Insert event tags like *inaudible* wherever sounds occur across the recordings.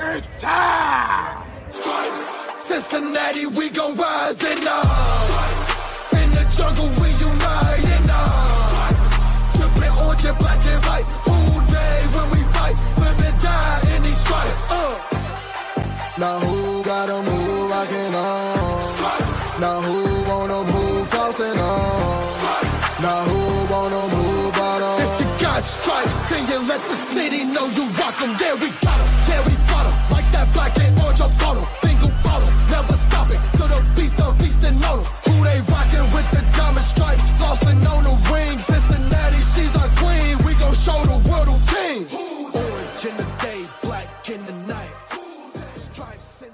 It's time! Cincinnati, we gon' rise and up. In the jungle, we united up. Trippin' orange and black and white. All day when we fight, live and die in these stripes. Uh. Now who gotta move rockin' on? Now who wanna move tossing on? Now who wanna move bottom? If you got stripes, then you let the city know you rock 'em. Yeah, we got and on 'em. Who they rockin' with the diamond stripes? Flossin' on the ring. Cincinnati, she's our queen. We gon' show the world who king. Orange in the day, black in the night. Stripes in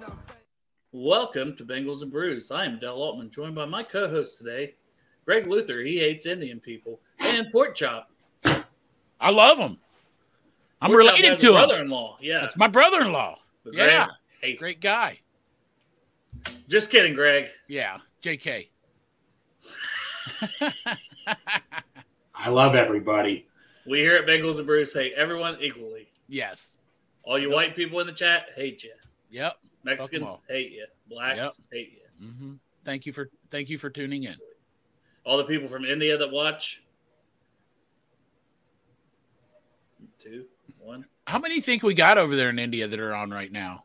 Welcome to Bengals and Brews. I am Del Altman, joined by my co-host today, Greg Luther. He hates Indian people and pork chop. I love him. I'm Pork related to him. brother-in-law. Yeah, That's my brother-in-law. But Greg Yeah, hates great guy. Just kidding, Greg. Yeah, J.K. I love everybody. We here at Bengals and Brews hate everyone equally. yes. All you white people in the chat hate you. Yep. Mexicans hate you. Blacks Yep. hate you. hmm Thank you for thank you for tuning in. All the people from India that watch. Two, one. How many think we got over there in India that are on right now?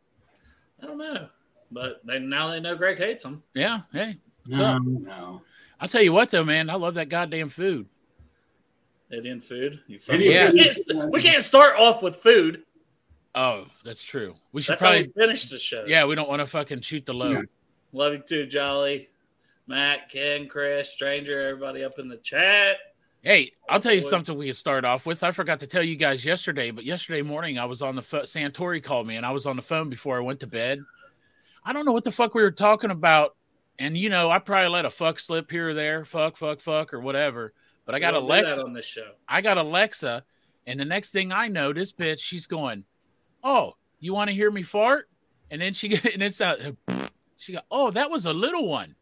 I don't know, but they, now they know Greg hates them. Yeah. Hey, what's No, up? no. I'll tell you what though, man. I love that goddamn food. Indian food. You fucking- Indian we, food. can't, we can't start off with food. Oh, that's true. We should That's how we probably. finish the show. Yeah, we don't want to fucking shoot the load. Love you too, Jolly. Matt, Ken, Chris, Stranger, everybody up in the chat. Hey, I'll tell you something we can start off with. I forgot to tell you guys yesterday, but yesterday morning I was on the phone. Santori called me and I was on the phone before I went to bed. I don't know what the fuck we were talking about. And, you know, I probably let a fuck slip here or there, fuck, fuck, fuck, or whatever. But I got We don't do that Alexa. on this show. I got Alexa. And the next thing I know, this bitch, she's going, Oh, you want to hear me fart? And then she, *laughs* and it's *laughs* out, she got, Oh, that was a little one.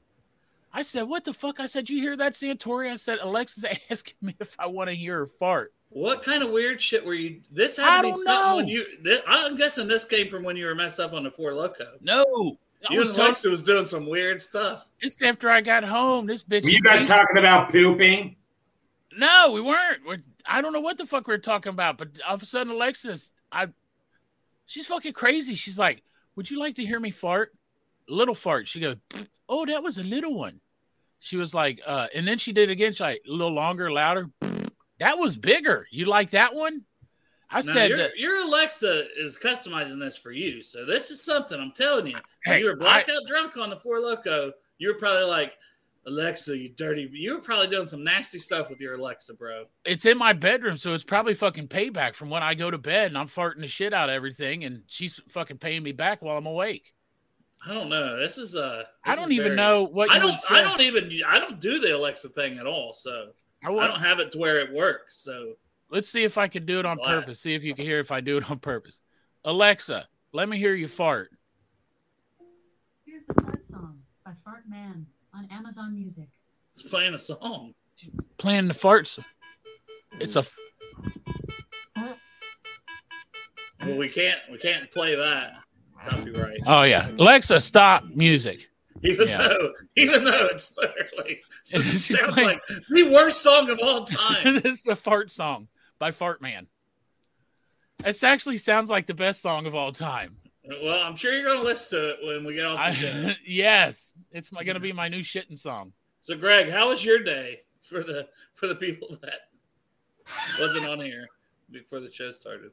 I said, What the fuck? I said, You hear that, Santori? I said, Alexa's *laughs* asking me if I want to hear her fart. What kind of weird shit were you? This had to be something when you. This, I'm guessing this came from when you were messed up on the Four Loco. No. I You was and talking, Alexa was doing some weird stuff. just after I got home. This bitch. Were you guys being- talking about pooping? No, we weren't. We're, I don't know what the fuck we were talking about, but all of a sudden, Alexis, I, she's fucking crazy. She's like, "Would you like to hear me fart?" A little fart. She goes, "Oh, that was a little one." She was like, uh, and then she did it again. She's like, a little longer, louder. That was bigger. You like that one? I Now, said, your, that- your Alexa is customizing this for you. So this is something I'm telling you. Hey, you were blackout drunk on the Four Loco, you were probably like, Alexa, you dirty. You were probably doing some nasty stuff with your Alexa, bro. it's in my bedroom, so it's probably fucking payback from when I go to bed and I'm farting the shit out of everything, and she's fucking paying me back while I'm awake. I don't know. This is uh. I don't even very- know what you I don't. I don't even. I don't do the Alexa thing at all. So I I don't have it to where it works. So Let's see if I can do it on Black. purpose. See if you can hear if I do it on purpose. Alexa, let me hear you fart. Here's the Fart Song by Fart Man on Amazon Music. it's playing a song. Playing the farts. It's a Well, we can't. We can't play that. Copyright. oh yeah. Alexa, stop music. Even Yeah. though, even though it's literally *laughs* it sounds playing- like the worst song of all time. *laughs* this is the fart song by Fart Man. It actually sounds like the best song of all time. well, I'm sure you're gonna listen to it when we get off the show. I, *laughs* yes, it's my, gonna be my new shitting song. So, Greg, how was your day for the for the people that wasn't on here before the show started?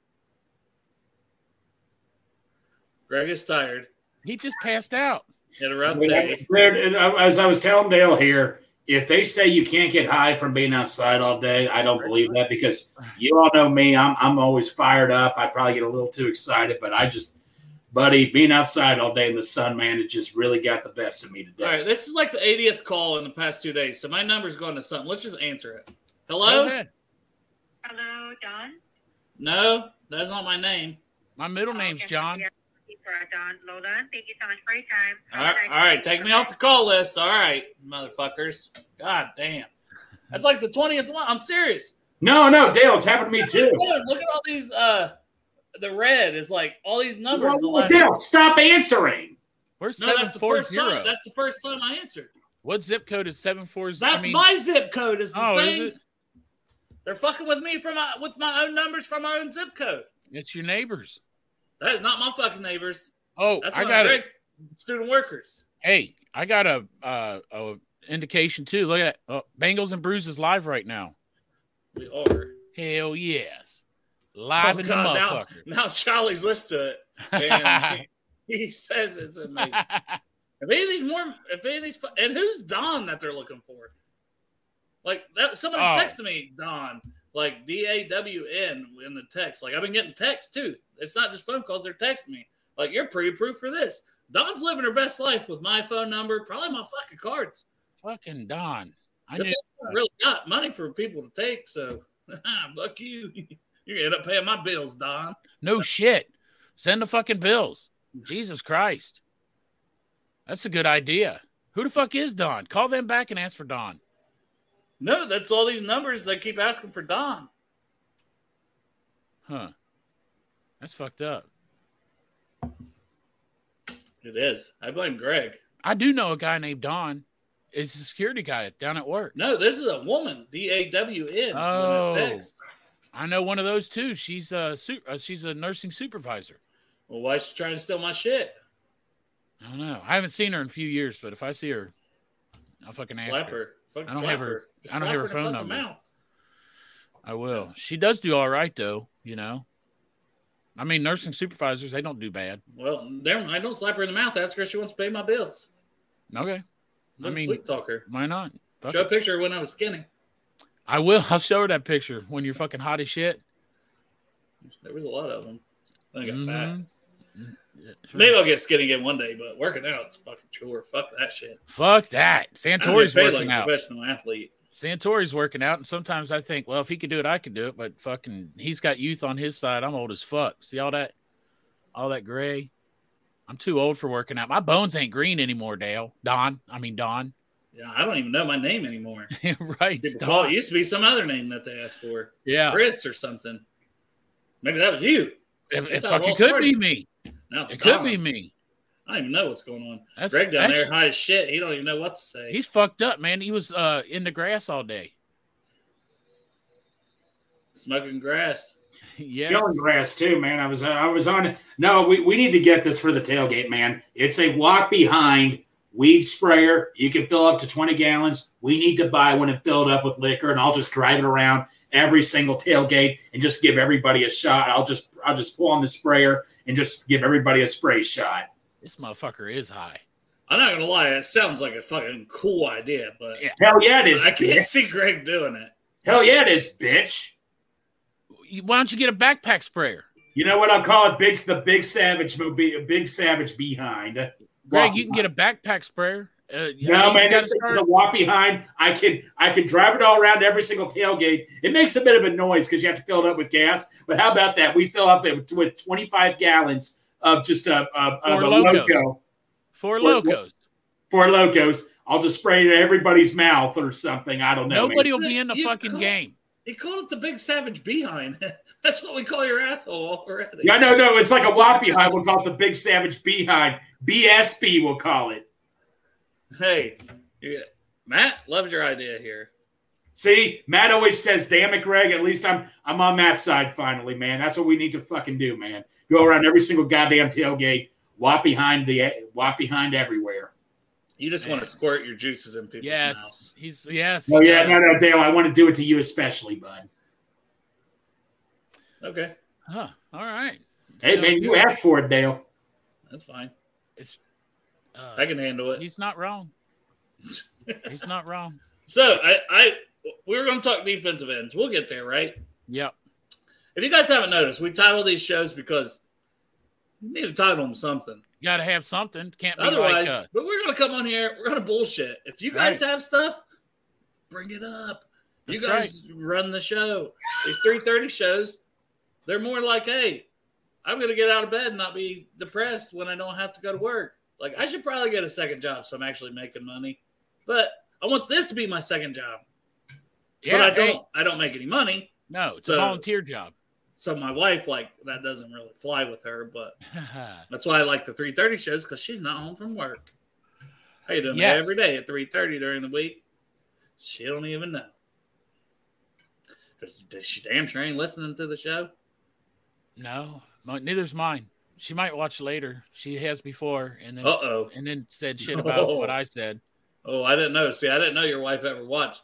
Greg is tired. He just passed out. He had a rough day. As I was telling Dale here, if they say you can't get high from being outside all day, I don't believe that because you all know me. I'm I'm always fired up. I probably get a little too excited, but I just buddy, being outside all day in the sun, man, it just really got the best of me today. All right, this is like the 80th call in the past two days, so my number's going to something. Let's just answer it. Hello? Hello, Don. No, that's not my name. My middle Oh, name's okay, John. Yeah, For Don Lola. Thank you so much for your time. All right, all right, take me off the call list. All right, motherfuckers. God damn. That's like the 20th one. I'm serious. No, no, Dale, it's happened to me too. Look look at all these. Uh, the red is like all these numbers. Well, well, last- Dale, stop answering. Where's no, seven that's the four first time. That's the first time I answered. What zip code is seven four zero? That's my zip code. Is the Oh, is thing. it? They're fucking with me from my, with my own numbers from my own zip code. It's your neighbors. That is not my fucking neighbors. Oh, That's I got it. Student workers. Hey, I got a uh, a indication too. Look at that. Oh, Bengals and Bruises live right now. We are. Hell yes, live Oh, in the God, now, motherfucker. now Charlie's listened to it. And *laughs* he, he says it's amazing. If any of these more, if any of these, and who's Don that they're looking for? Like that, somebody Oh. texted me Don, like D A W N in the text. Like I've been getting texts too. It's not just phone calls; they're texting me. Like you're pre-approved for this. Don's living her best life with my phone number, probably my fucking cards. Fucking Don. I knew. really got money for people to take, so *laughs* fuck you. *laughs* You're gonna end up paying my bills, Don. No shit. Send the fucking bills. Jesus Christ. That's a good idea. Who the fuck is Don? Call them back and ask for Don. No, that's all these numbers. They keep asking for Don. Huh. That's fucked up. It is. I blame Greg. I do know a guy named Don. Is a security guy down at work. No, this is a woman. D A W N. Oh. I know one of those too. She's a uh, she's a nursing supervisor. Well, why is she trying to steal my shit? I don't know. I haven't seen her in a few years, but if I see her, I'll fucking ask her. her. Fucking I don't have her- her. I don't have her phone number. mouth. I will. She does do all right though. You know. I mean, nursing supervisors they don't do bad. Well, never mind. Don't slap her in the mouth. Ask her if she wants to pay my bills. Okay. I mean, sweet talk her. why not? Fuck Show a picture when I was skinny. I will. *laughs* I'll show her that picture when you're fucking hot as shit. There was a lot of them. I got Mhm. fat. Maybe I'll get skinny again one day, but working out's fucking chore. Fuck that shit. Fuck that. Santori's working like out. professional athlete. Santori's working out, and sometimes I think, well, if he could do it, I could do it. But fucking, he's got youth on his side. I'm old as fuck. See all that, all that gray. I'm too old for working out. My bones ain't green anymore, Dale. Don. I mean Don. *laughs* Yeah, I don't even know my name anymore. right. Call it used to be some other name that they asked for. Yeah. Chris or something. Maybe that was you. It, it That's it fucking could started. be me. No, It could be me. I don't even know what's going on. That's Greg down there high as shit. He don't even know what to say. He's fucked up, man. He was uh in the grass all day. smoking grass. *laughs* yeah. Killing grass too, man. I was I was on. No, we, we need to get this for the tailgate, man. It's a walk behind weed sprayer. You can fill up to twenty gallons. We need to buy one and fill it up with liquor, and I'll just drive it around every single tailgate and just give everybody a shot. I'll just I'll just pull on the sprayer and just give everybody a spray shot. This motherfucker is high. I'm not gonna lie, it sounds like a fucking cool idea, but Yeah. Hell yeah, it is. I can't bitch. see Greg doing it. Hell yeah, it is, bitch. Why don't you get a backpack sprayer? You know what I'll call it? Big the big savage movie, big savage behind. Greg, Walk you can get a backpack sprayer. Uh, No, you man, gotta this thing is a walk behind. I can I can drive it all around every single tailgate. It makes a bit of a noise because you have to fill it up with gas. But how about that? We fill up it with 25 gallons of just a, a, of Four a Locos. loco Four What- locos. for locos. I'll just spray it in everybody's mouth or something. I don't know. Nobody man. will be in the You fucking call- game. He called it the big savage behind. *laughs* That's what we call your asshole already. Yeah, no, no. It's like a walk behind. We'll call it the big savage behind. BSB, we'll call it. Hey, yeah. Matt loves your idea here. See, Matt always says, "Damn it, Greg." At least I'm I'm on Matt's side finally, man. That's what we need to fucking do, man. Go around every single goddamn tailgate, walk behind the walk behind everywhere. You just want to squirt your juices in people's Yes, mouths. he's yes. Oh yeah, yes. no, no, Dale. I want to do it to you especially, bud. Okay, Huh, all right. Hey, Sounds man, you asked for it, Dale. that's fine. It's, uh, I can handle it. He's not wrong. he's not wrong. *laughs* So I, I we were going to talk defensive ends. We'll get there, right? Yep. If you guys haven't noticed, we title these shows because You need to title them something. Got to have something. Can't be Otherwise, like uh, but we're gonna come on here. We're gonna bullshit. If you guys have stuff, bring it up. You That's guys run the show. These three thirty shows, they're more like, hey, I'm gonna get out of bed and not be depressed when I don't have to go to work. Like I should probably get a second job so I'm actually making money. But I want this to be my second job. yeah, but I hey, don't. I don't make any money. no, it's So- a volunteer job. So my wife, like, that doesn't really fly with her. But *laughs* that's why I like the three thirty shows because she's not home from work. How you doing Yes. every day at three thirty during the week? She don't even know. She damn sure ain't listening to the show. no, neither's mine. She might watch later. She has before, and then Uh oh. and then said shit *laughs* about Oh. what I said. Oh, I didn't know. See, I didn't know your wife ever watched.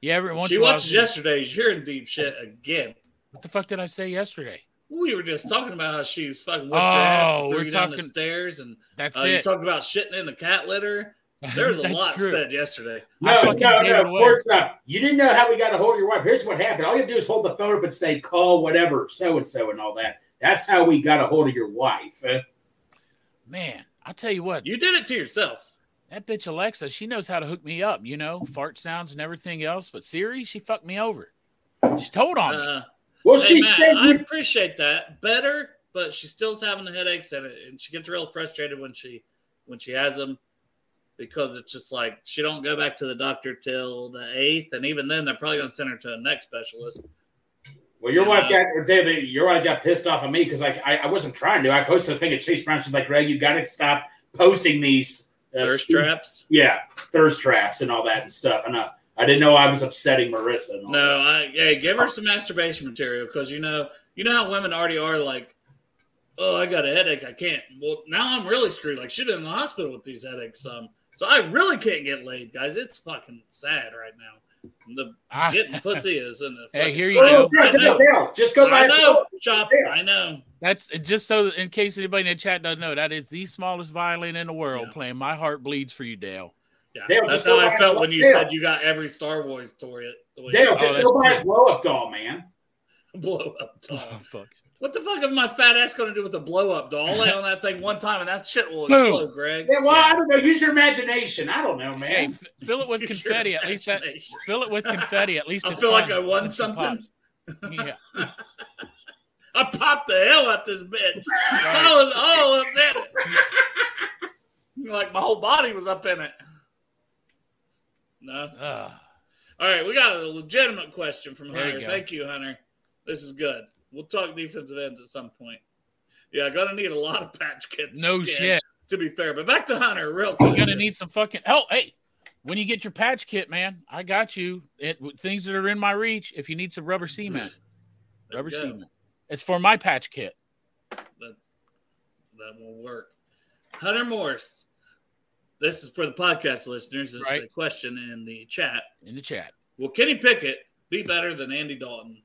Yeah, every once she in a while. watched yesterday's. You're in deep shit again. What the fuck did I say yesterday? We were just talking about how she was fucking whipped your ass Oh, and threw we're you down the stairs, and That's uh, you talked about shitting in the cat litter. *laughs* There was a lot true. said yesterday. I No, no, no. away. First up, you didn't know how we got a hold of your wife. Here's what happened. All you have to do is hold the phone up and say, call whatever, so and so, and all that. That's how we got a hold of your wife. Uh, Man, I tell you what, You did it to yourself. that bitch Alexa, she knows how to hook me up. You know, fart sounds and everything else. But Siri, she fucked me over. She told on me. Uh, well, hey, she Matt, said I appreciate that. Better, but she still's having the headaches, and, it, and she gets real frustrated when she when she has them because it's just like she don't go back to the doctor till the eighth, and even then they're probably going to send her to a neck specialist. Well, your You wife got or David. Your wife got pissed off at me because like I, I wasn't trying to. I posted a thing at Chase Brown. She's like, "Greg, you got to stop posting these uh, Thirst traps. yeah, thirst traps and all that and stuff." And uh, I didn't know I was upsetting Marissa. No. I hey, give her some masturbation material because you know you know how women already are like, oh, I got a headache, I can't. Well, now I'm really screwed. Like, she's in the hospital with these headaches. Um, so I really can't get laid, guys. It's fucking sad right now. The Ah, getting pussy is in the. hey, here you Oh, go. yeah, I know. Dale, just go buy I a know, phone. Chop. Yeah. I know. That's just so in case anybody in the chat doesn't know, that is the smallest violin in the world Yeah. playing My Heart Bleeds for You, Dale. Yeah, Dale, that's how I felt when you Dale. said you got every Star Wars toy. toy Dale, Oh, just that's go buy a blow up doll, man. *laughs* blow up doll. Oh, fuck. What the fuck is my fat ass going to do with the blow up doll? I'll lay on that thing one time and that shit will Boom. explode, Greg. Yeah, well, Yeah. I don't know. Use your imagination. I don't know, man. Hey, f- fill it with *laughs* Use confetti. At least that. Fill it with confetti. At least I feel like. I won With something. Yeah. *laughs* I popped the hell out this bitch. *laughs* I was all up in it. like my whole body was up in it. No. Ugh. All right, we got a legitimate question from There Hunter. go. Thank you, Hunter. This is good. We'll talk defensive ends at some point. Yeah, gonna need a lot of patch kits. no shit. To be fair, but back to Hunter, real You're gonna need some fucking. Oh, hey, when you get your patch kit, man, I got you. It things that are in my reach. If you need some rubber cement, rubber go. cement. It's for my patch kit. that that will work. Hunter Morse. This is for the podcast listeners. This is a question in the chat. in the chat. Will Kenny Pickett be better than Andy Dalton?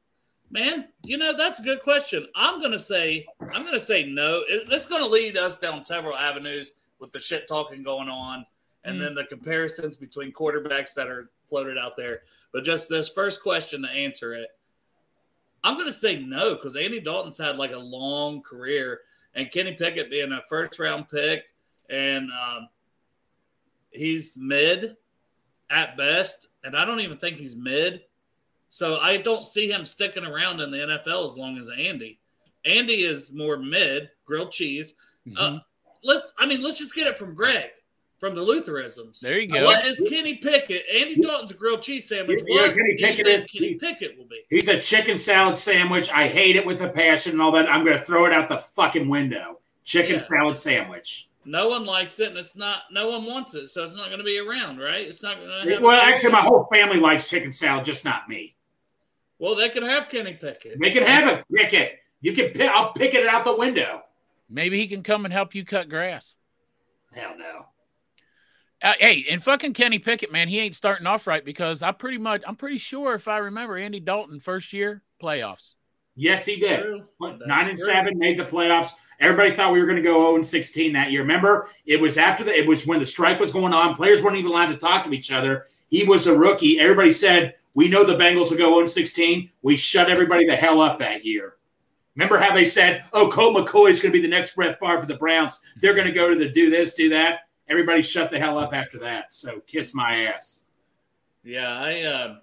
Man, you know that's a good question. I'm gonna say I'm gonna say no. It, this gonna lead us down several avenues with the shit talking going on, and Mm. then the comparisons between quarterbacks that are floated out there. But just this first question to answer it, I'm gonna say no because Andy Dalton's had like a long career, and Kenny Pickett being a first round pick, and um, he's mid at best, and I don't even think he's mid. So I don't see him sticking around in the NFL as long as Andy. Andy is more mid, grilled cheese. Uh, Mhm. let's I mean, let's just get it from Greg from the Lutheranisms. there you go. What is Kenny Pickett? Andy Dalton's a grilled cheese sandwich. Yeah, What Kenny do you Pickett think is- Kenny Pickett will be? He's a chicken salad sandwich. I hate it with a passion and all that. I'm going to throw it out the fucking window. Chicken Yeah. salad sandwich. No one likes it, and it's not. No one wants it, so it's not going to be around, right? It's not going to. Well, actually, my whole family likes chicken salad, just not me. Well, they could have Kenny Pickett. They can have it. Pick it. You can pick. I'll pick it out the window. Maybe he can come and help you cut grass. Hell no. Uh, hey, and fucking Kenny Pickett, man, he ain't starting off right because I pretty much, I'm pretty sure if I remember Andy Dalton first year playoffs. Yes, he did. True. That's Nine and true. seven made the playoffs. Everybody thought we were going to go 0 and 16 that year. Remember, it was after the. It was when the strike was going on. Players weren't even allowed to talk to each other. He was a rookie. Everybody said, "We know the Bengals will go 0 16." We shut everybody the hell up that year. Remember how they said, "Oh, Colt McCoy is going to be the next Brett Favre for the Browns. They're going to go to the do this, do that." Everybody shut the hell up after that. So kiss my ass. Yeah, I uh,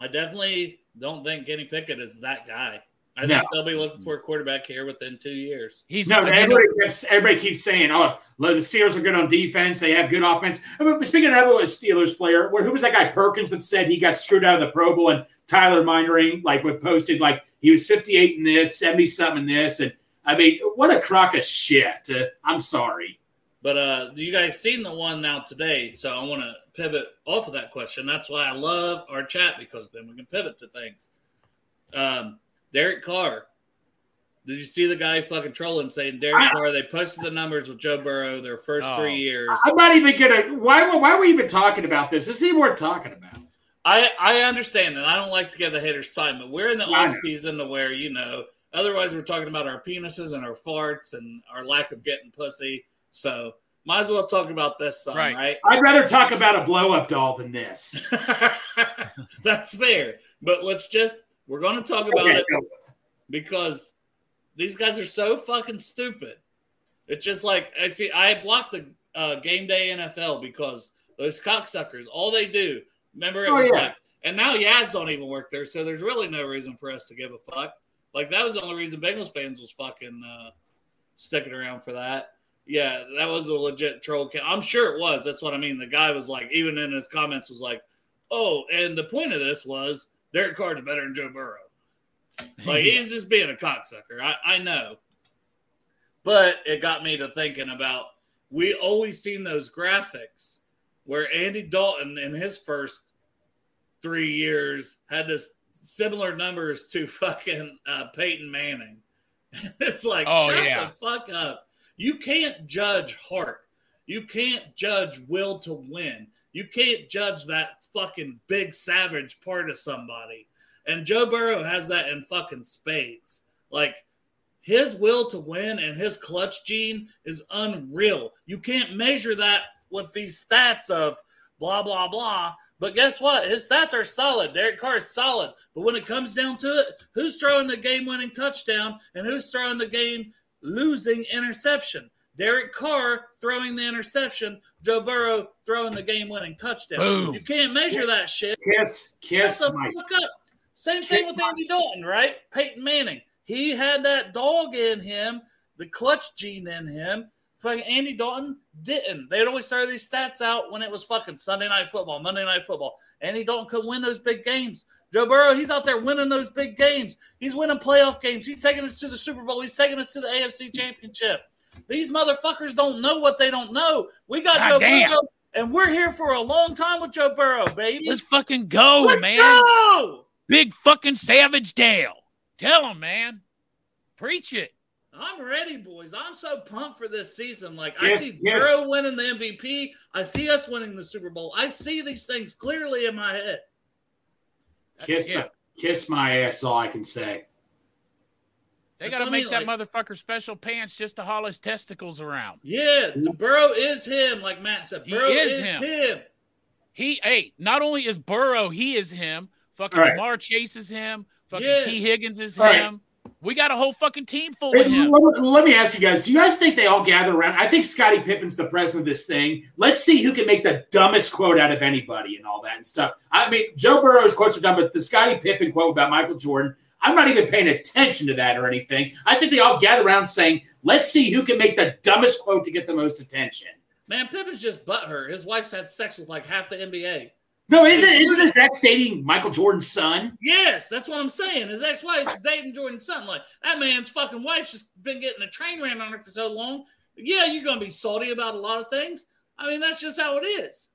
I definitely don't think Kenny Pickett is that guy. I No. think they'll be looking for a quarterback here within two years. He's No, again, everybody, keeps, everybody keeps saying, "Oh, look, the Steelers are good on defense. They have good offense." I mean, speaking of another Steelers player, where who was that guy Perkins that said he got screwed out of the Pro Bowl and Tyler Mindering like would posted like he was fifty eight in this, seventy something in this, and I mean, what a crock of shit. Uh, I'm sorry. But uh, you guys seen the one now today, so I want to pivot off of that question. That's why I love our chat because then we can pivot to things. Um, Derek Carr. Did you see the guy fucking trolling saying Derek I- Carr? They posted the numbers with Joe Burrow their first Oh. three years. I'm not even gonna. Why? Why are we even talking about this? This ain't worth talking about. I I understand that. I don't like to give the haters time, but we're in the I off season to where you know. Otherwise, we're talking about our penises and our farts and our lack of getting pussy. So might as well talk about this some, Right. right? I'd rather talk about a blow up doll than this. *laughs* That's fair. But let's just we're going to talk about Okay, it because these guys are so fucking stupid. It's just like I see. I blocked the uh, game day NFL because those cocksuckers. All they do. Remember, it Oh, was yeah. like, and now Yaz don't even work there, so there's really no reason for us to give a fuck. Like that was the only reason Bengals fans was fucking uh, sticking around for that. Yeah, that was a legit troll. Ca- I'm sure it was. That's what I mean. The guy was like, even in his comments, was like, "Oh, and the point of this was Derek Carr's better than Joe Burrow." Like he's just being a cocksucker. I, I know. But it got me to thinking about we always seen those graphics where Andy Dalton in his first three years had this similar numbers to fucking uh, Peyton Manning. *laughs* it's like, Oh, shut yeah. the fuck up. You can't judge heart. You can't judge will to win. You can't judge that fucking big savage part of somebody. And Joe Burrow has that in fucking spades. Like his will to win and his clutch gene is unreal. You can't measure that with these stats of blah blah blah. But guess what? His stats are solid. Derek Carr is solid. But when it comes down to it, who's throwing the game-winning touchdown and who's throwing the game-losing interception? Derek Carr throwing the interception. Joe Burrow throwing the game-winning touchdown. Boom. You can't measure that shit. Kiss, kiss Shut the my. fuck up. Same thing Kiss with Andy Dalton, right? Peyton Manning. He had that dog in him, the clutch gene in him. Fucking Andy Dalton didn't. They'd always throw these stats out when it was fucking Sunday night football, Monday night football. Andy Dalton couldn't win those big games. Joe Burrow, he's out there winning those big games. He's winning playoff games. He's taking us to the Super Bowl. He's taking us to the AFC Championship. These motherfuckers don't know what they don't know. We got God Joe damn. Burrow, and we're here for a long time with Joe Burrow, baby. let's fucking go, Let's man. go! Big fucking Savage Dale. Tell him, man. Preach it. I'm ready, boys. I'm so pumped for this season. Like Yes, I see yes. Burrow winning the MVP. I see us winning the Super Bowl. I see these things clearly in my head. Kiss, the, kiss my ass. All I can say. They got to what I make mean, that like- motherfucker special pants just to haul his testicles around. Yeah, Burrow is him, like Matt said. He Burrow is is, him. him. He, hey, not only is Burrow, he is him. Fucking All right. Ja'Marr Chase is him. Fucking Yes. Tee Higgins is All right. him. We got a whole fucking team full Hey, of him. let, let me ask you guys: Do you guys think they all gather around? I think Scottie Pippen's the president of this thing. Let's see who can make the dumbest quote out of anybody and all that and stuff. I mean, Joe Burrow's quotes are dumb, but the Scottie Pippen quote about Michael Jordan, I'm not even paying attention to that or anything. I think they all gather around saying, "Let's see who can make the dumbest quote to get the most attention." Man, Pippen's just butthurt. His wife's had sex with like half the NBA. No, isn't isn't his ex dating Michael Jordan's son? Yes, that's what I'm saying. His ex-wife's dating Jordan's son. Like that man's fucking wife's just been getting a train ran on her for so long. Yeah, you're gonna be salty about a lot of things. I mean, that's just how it is.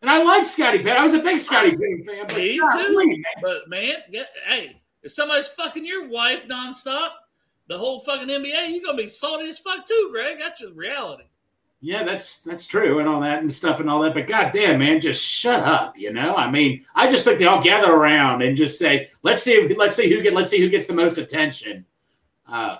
And I like Scottie Pippen. I was a big Scottie Pippen fan. But Me golly, too. man. But man, get, hey, if somebody's fucking your wife nonstop, the whole fucking NBA, you're gonna be salty as fuck too, Greg. That's just reality. Yeah, that's that's true and all that and stuff and all that. But goddamn, man, just shut up. You know, I mean, I just think they all gather around and just say, "Let's see, let's see who get, let's see who gets the most attention." Uh,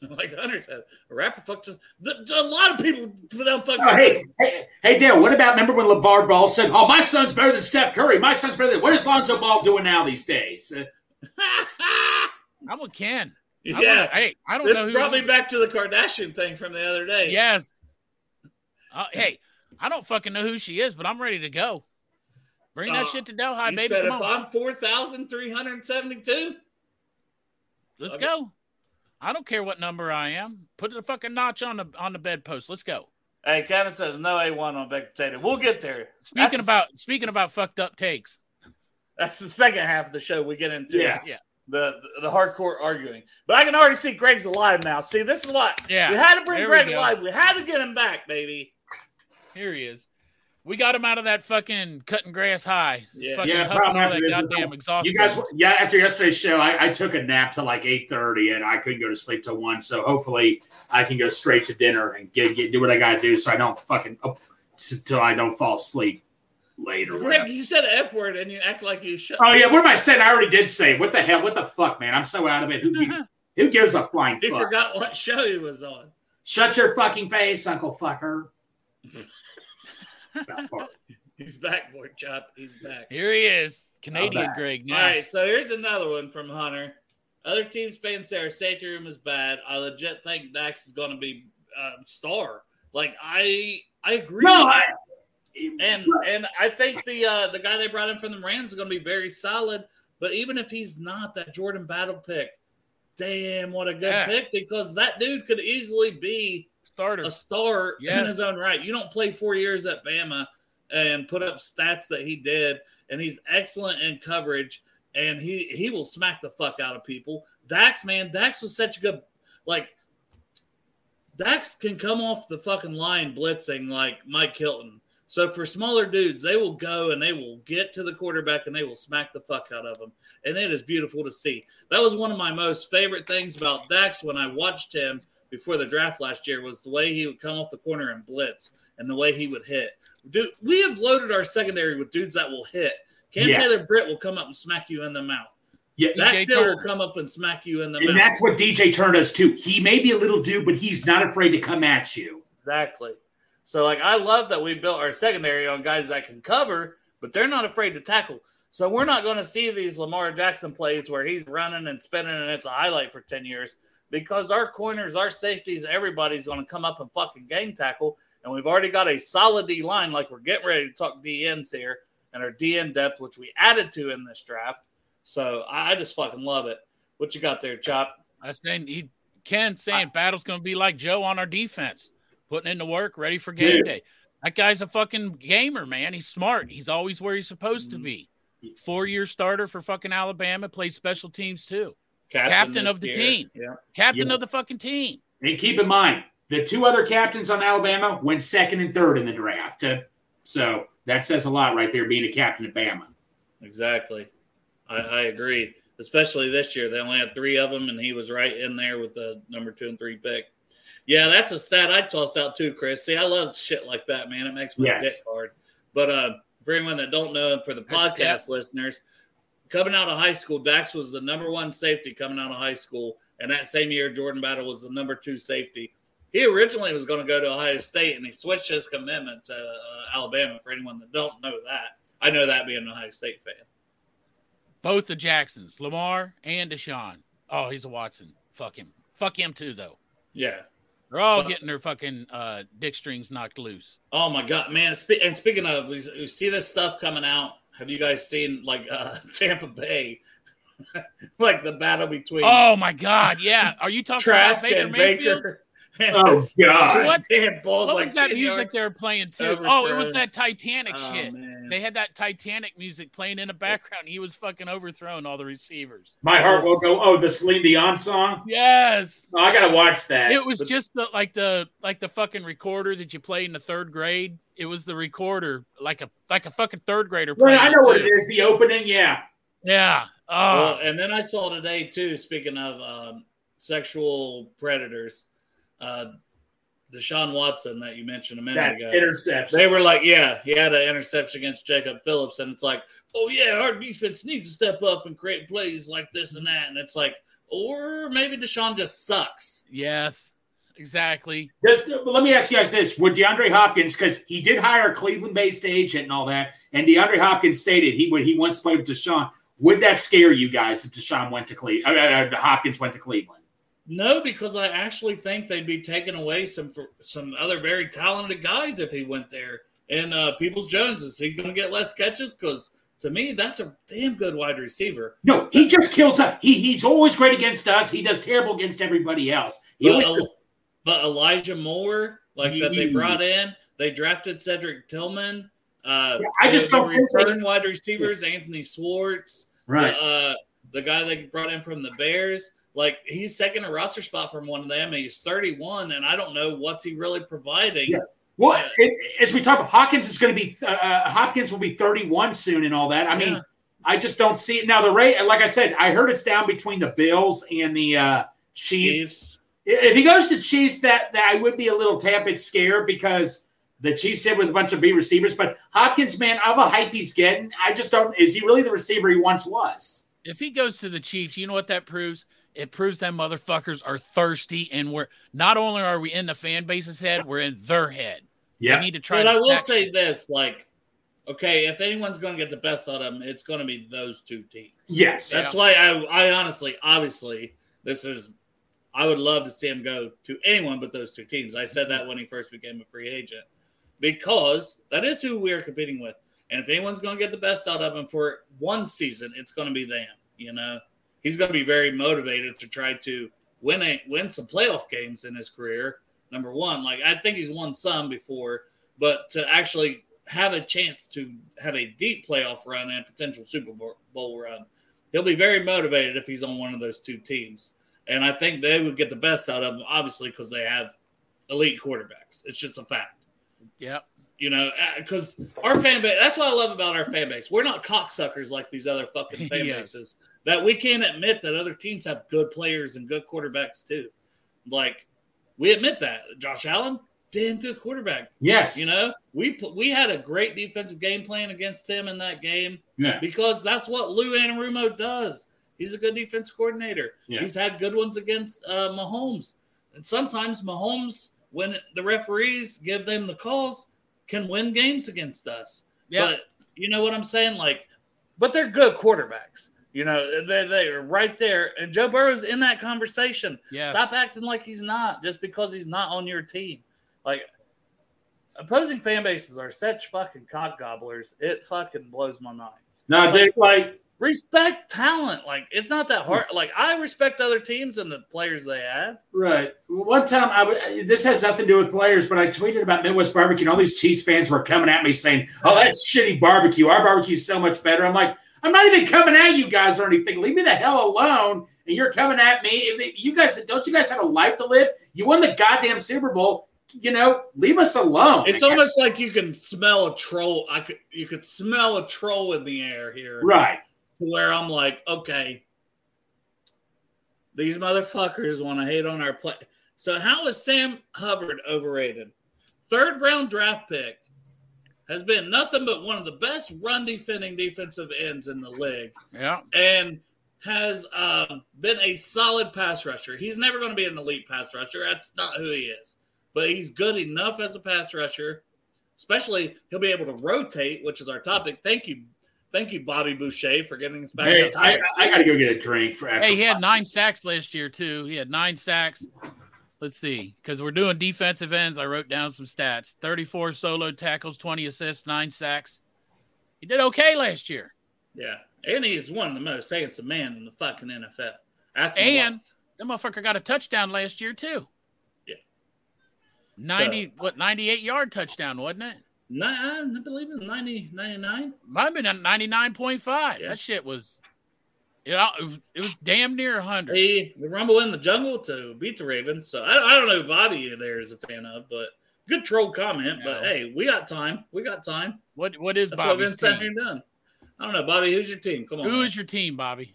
*laughs* like Hunter said, a rapper fucked. The, a lot of people put down fucking. oh, hey, hey, hey, Dale, what about remember when LaVar Ball said, "Oh, my son's better than Steph Curry. My son's better than." What is Lonzo Ball doing now these days? Uh, *laughs* I'm with Ken. I Yeah. wanna- hey, I don't This know who. brought me back to the Kardashian thing from the other day. Yes. Uh, hey, I don't fucking know who she is, but I'm ready to go. Bring that Uh, shit to Delhi, You baby. said Come if on. I'm 4,372, Let's okay. go. I don't care what number I am. Put the fucking notch on the on the bedpost. Let's go. hey, Kevin says no A1 on baked potato. We'll get there. Speaking That's- about speaking about fucked up takes. That's the second half of the show we get into. Yeah. Yeah. The, the the hardcore arguing. But I can already see Greg's alive now. See, this is what Yeah. we had to bring There Greg go. alive. We had to get him back, baby. Here he is. We got him out of that fucking cutting grass high. Yeah. Yeah, huffing problem after that this, goddamn exhaust. You guys, fumes. yeah. After yesterday's show, I, I took a nap till like eight thirty, and I couldn't go to sleep till one. So hopefully, I can go straight to dinner and get, get do what I got to do, so I don't fucking oh, t- till I don't fall asleep later. or Greg, you said the F word and you act like you shut. Oh yeah, what am I saying? I already did say. it. What the hell? What the fuck, man? I'm so out of it. Who, who gives a flying He fuck? forgot what show he was on. Shut your fucking face, Uncle Fucker. *laughs* South *laughs* Park. He's back, boy chop. He's back. Here he is. Canadian. Greg. All Now. right, so here's another one from Hunter. Other teams fans say our safety room is bad. I legit think Dax is going to be uh, star. Like I, I agree. No, I, and and I think the uh, the guy they brought in from the Rams is going to be very solid. But even if he's not that Jordan Battle pick, damn, what a good Yeah. pick because that dude could easily be Starter. a star in his own right. You don't play four years at Bama and put up stats that he did, and he's excellent in coverage, and he he will smack the fuck out of people. Dax, man, Dax was such a good like. Dax can come off the fucking line blitzing like Mike Hilton. So for smaller dudes, they will go and they will get to the quarterback and they will smack the fuck out of him. And it is beautiful to see. That was one of my most favorite things about Dax when I watched him before the draft last year was the way he would come off the corner and blitz and the way he would hit. Dude, we have loaded our secondary with dudes that will hit. Cam Yeah. Taylor Britt will come up and smack you in the mouth. yeah, DJ Hill will come up and smack you in the and mouth. And that's what DJ Turner does too. He may be a little dude, but he's not afraid to come at you. Exactly. So, like, I love that we built our secondary on guys that can cover, but they're not afraid to tackle. So, we're not going to see these Lamar Jackson plays where he's running and spinning and it's a highlight for 10 years because our corners, our safeties, everybody's going to come up and fucking game tackle. And we've already got a solid D line, like we're getting ready to talk DNs here and our DN depth, which we added to in this draft. So, I I just fucking love it. What you got there, Chop? I was saying he Ken saying battle's gonna be like Joe on our defense, putting in the work, ready for game Dude. day. That guy's a fucking gamer, man. He's smart. He's always where he's supposed to mm-hmm. be. Four year starter for fucking Alabama, played special teams too. Captain this of the year. team. Yeah. Captain Yes. of the fucking team. And keep in mind, the two other captains on Alabama went second and third in the draft. Uh, So that says a lot right there, being a captain at Bama. Exactly. I, I agree. Especially this year. They only had three of them, and he was right in there with the number two and three pick. Yeah, that's a stat I tossed out too, Chris. See, I love shit like that, man. It makes my Yes. dick hard. But uh, for anyone that don't know, and for the podcast listeners, coming out of high school, Dax was the number one safety coming out of high school. And that same year, Jordan Battle was the number two safety. He originally was going to go to Ohio State, and he switched his commitment to uh, Alabama. For anyone that don't know that, I know that being an Ohio State fan. Both the Jacksons, Lamar and Deshaun. Oh, he's a Watson. Fuck him. Fuck him too, though. Yeah. They're all getting their fucking uh, dick strings knocked loose. Oh my god, man! And speaking of, we see this stuff coming out. Have you guys seen like uh, *laughs* Tampa Bay, *laughs* like the battle between Oh my God! Yeah, are you talking Trask about Baker *laughs* and Mayfield? Baker? Oh, God. What? Damn balls What like was that music yards. they were playing too? overthrown. Oh, it was that Titanic Oh, shit. man. They had that Titanic music playing in the background. He was fucking overthrowing all the receivers. My heart will go. Oh, the Celine Dion song. Yes. Oh, I gotta watch that. It was just the like the like the fucking recorder that you play in the third grade. It was the recorder, like a like a fucking third grader. Well, playing I know what too. it is. The opening, yeah. Yeah. Oh, Well, and then I saw today too. Speaking of um, sexual predators, uh, Deshaun Watson that you mentioned a minute That ago. interception. They were like, yeah, he had an interception against Jacob Phillips, and it's like, oh yeah, our defense needs to step up and create plays like this and that, and it's like, or maybe Deshaun just sucks. yes. Exactly. Just let me ask you guys this: Would DeAndre Hopkins, because he did hire a Cleveland-based agent and all that, and DeAndre Hopkins stated he would he wants to play with Deshaun. Would that scare you guys if Deshaun went to Cleveland? Uh, uh, Hopkins went to Cleveland. No, because I actually think they'd be taking away some some other very talented guys if he went there. And uh, Peoples Jones is he going to get less catches? Because to me, that's a damn good wide receiver. No, he just kills us. He he's always great against us. He does terrible against everybody else. He But, always- El- but Elijah Moore, like that they brought in, they drafted Cedric Tillman. Uh, I just don't return wide receivers, Anthony Schwartz, right. the, uh, the guy they brought in from the Bears. Like he's taking a roster spot from one of them. He's 31, and I don't know what's he really providing. Yeah. Well, it, as we talk, Hawkins is going to be uh, uh, Hopkins will be 31 soon and all that. I mean, Yeah. I just don't see it now. The rate, like I said, I heard it's down between the Bills and the uh, Chiefs. Chiefs. If he goes to Chiefs, that, that I would be a little tad bit scared because the Chiefs did with a bunch of B receivers. But Hopkins, man, of a hype he's getting, I just don't. Is he really the receiver he once was? If he goes to the Chiefs, you know what that proves? It proves that motherfuckers are thirsty, and we're not only are we in the fan base's head, we're in their head. Yeah, They need to try. But to I will stack- say this: like, okay, if anyone's going to get the best out of them, it's going to be those two teams. Yes. That's why I, I honestly, obviously, this is. I would love to see him go to anyone but those two teams. I said that when he first became a free agent, because that is who we are competing with. And if anyone's going to get the best out of him for one season, it's going to be them. You know, he's going to be very motivated to try to win a win some playoff games in his career. Number one, like I think he's won some before, but to actually have a chance to have a deep playoff run and potential Super Bowl run, he'll be very motivated if he's on one of those two teams. And I think they would get the best out of them, obviously, because they have elite quarterbacks. It's just a fact. Yep. You know, uh, because our fan base, that's what I love about our fan base. We're not cocksuckers like these other fucking *laughs* fan Yes. bases that we can't admit that other teams have good players and good quarterbacks too. Like, we admit that. Josh Allen, damn good quarterback. Yes. You know, we we had a great defensive game plan against him in that game Yeah. because that's what Lou Anarumo does. He's a good defense coordinator. Yeah. He's had good ones against uh, Mahomes, and sometimes Mahomes, when the referees give them the calls, can win games against us. Yeah. But you know what I'm saying? Like, but they're good quarterbacks. You know, they they're right there, and Joe Burrow's in that conversation. Yes. Stop acting like he's not just because he's not on your team. Like opposing fan bases are such fucking cock gobblers. It fucking blows my mind. No, dude, like Respect talent. Like it's not that hmm. hard. Like I respect other teams and the players they have. Right. One time, I w- this has nothing to do with players, but I tweeted about Midwest barbecue, and all these Chiefs fans were coming at me saying, "Oh, that's shitty barbecue. Our barbecue's so much better." I'm like, I'm not even coming at you guys or anything. Leave me the hell alone. And you're coming at me. You guys, don't you guys have a life to live? You won the goddamn Super Bowl. You know, leave us alone. It's almost like you can smell a troll. I could you could smell a troll in the air here. right. Where I'm like, okay, these motherfuckers want to hate on our play. So how is Sam Hubbard overrated? Third round draft pick has been nothing but one of the best run defending defensive ends in the league, Yeah. and has um, been a solid pass rusher. He's never going to be an elite pass rusher. That's not who he is, but he's good enough as a pass rusher. Especially, he'll be able to rotate, which is our topic. Thank you, thank you, Bobby Boucher, for getting us back. Hey, on I. I got to go get a drink. For after Hey, he had nine sacks last year too. He had nine sacks. Let's see, because we're doing defensive ends. I wrote down some stats: thirty-four solo tackles, twenty assists, nine sacks. He did okay last year. Yeah, and he's one of the most handsome men in the fucking NFL. After And- Watt. That motherfucker got a touchdown last year too. Yeah. Ninety what? Ninety-eight yard touchdown, wasn't it? Ni- I believe in 90, 99. Might have been ninety-nine point five. Yeah. That shit was. Yeah, it was, it was damn near hundred. Hey, the Rumble in the Jungle to beat the Ravens. So I, I don't know who Bobby there is a fan of, but good troll comment. But hey, we got time. We got time. What what is That's what Bobby's sitting team? done. I don't know, Bobby. Who's your team? Come on. Who is your team, Bobby?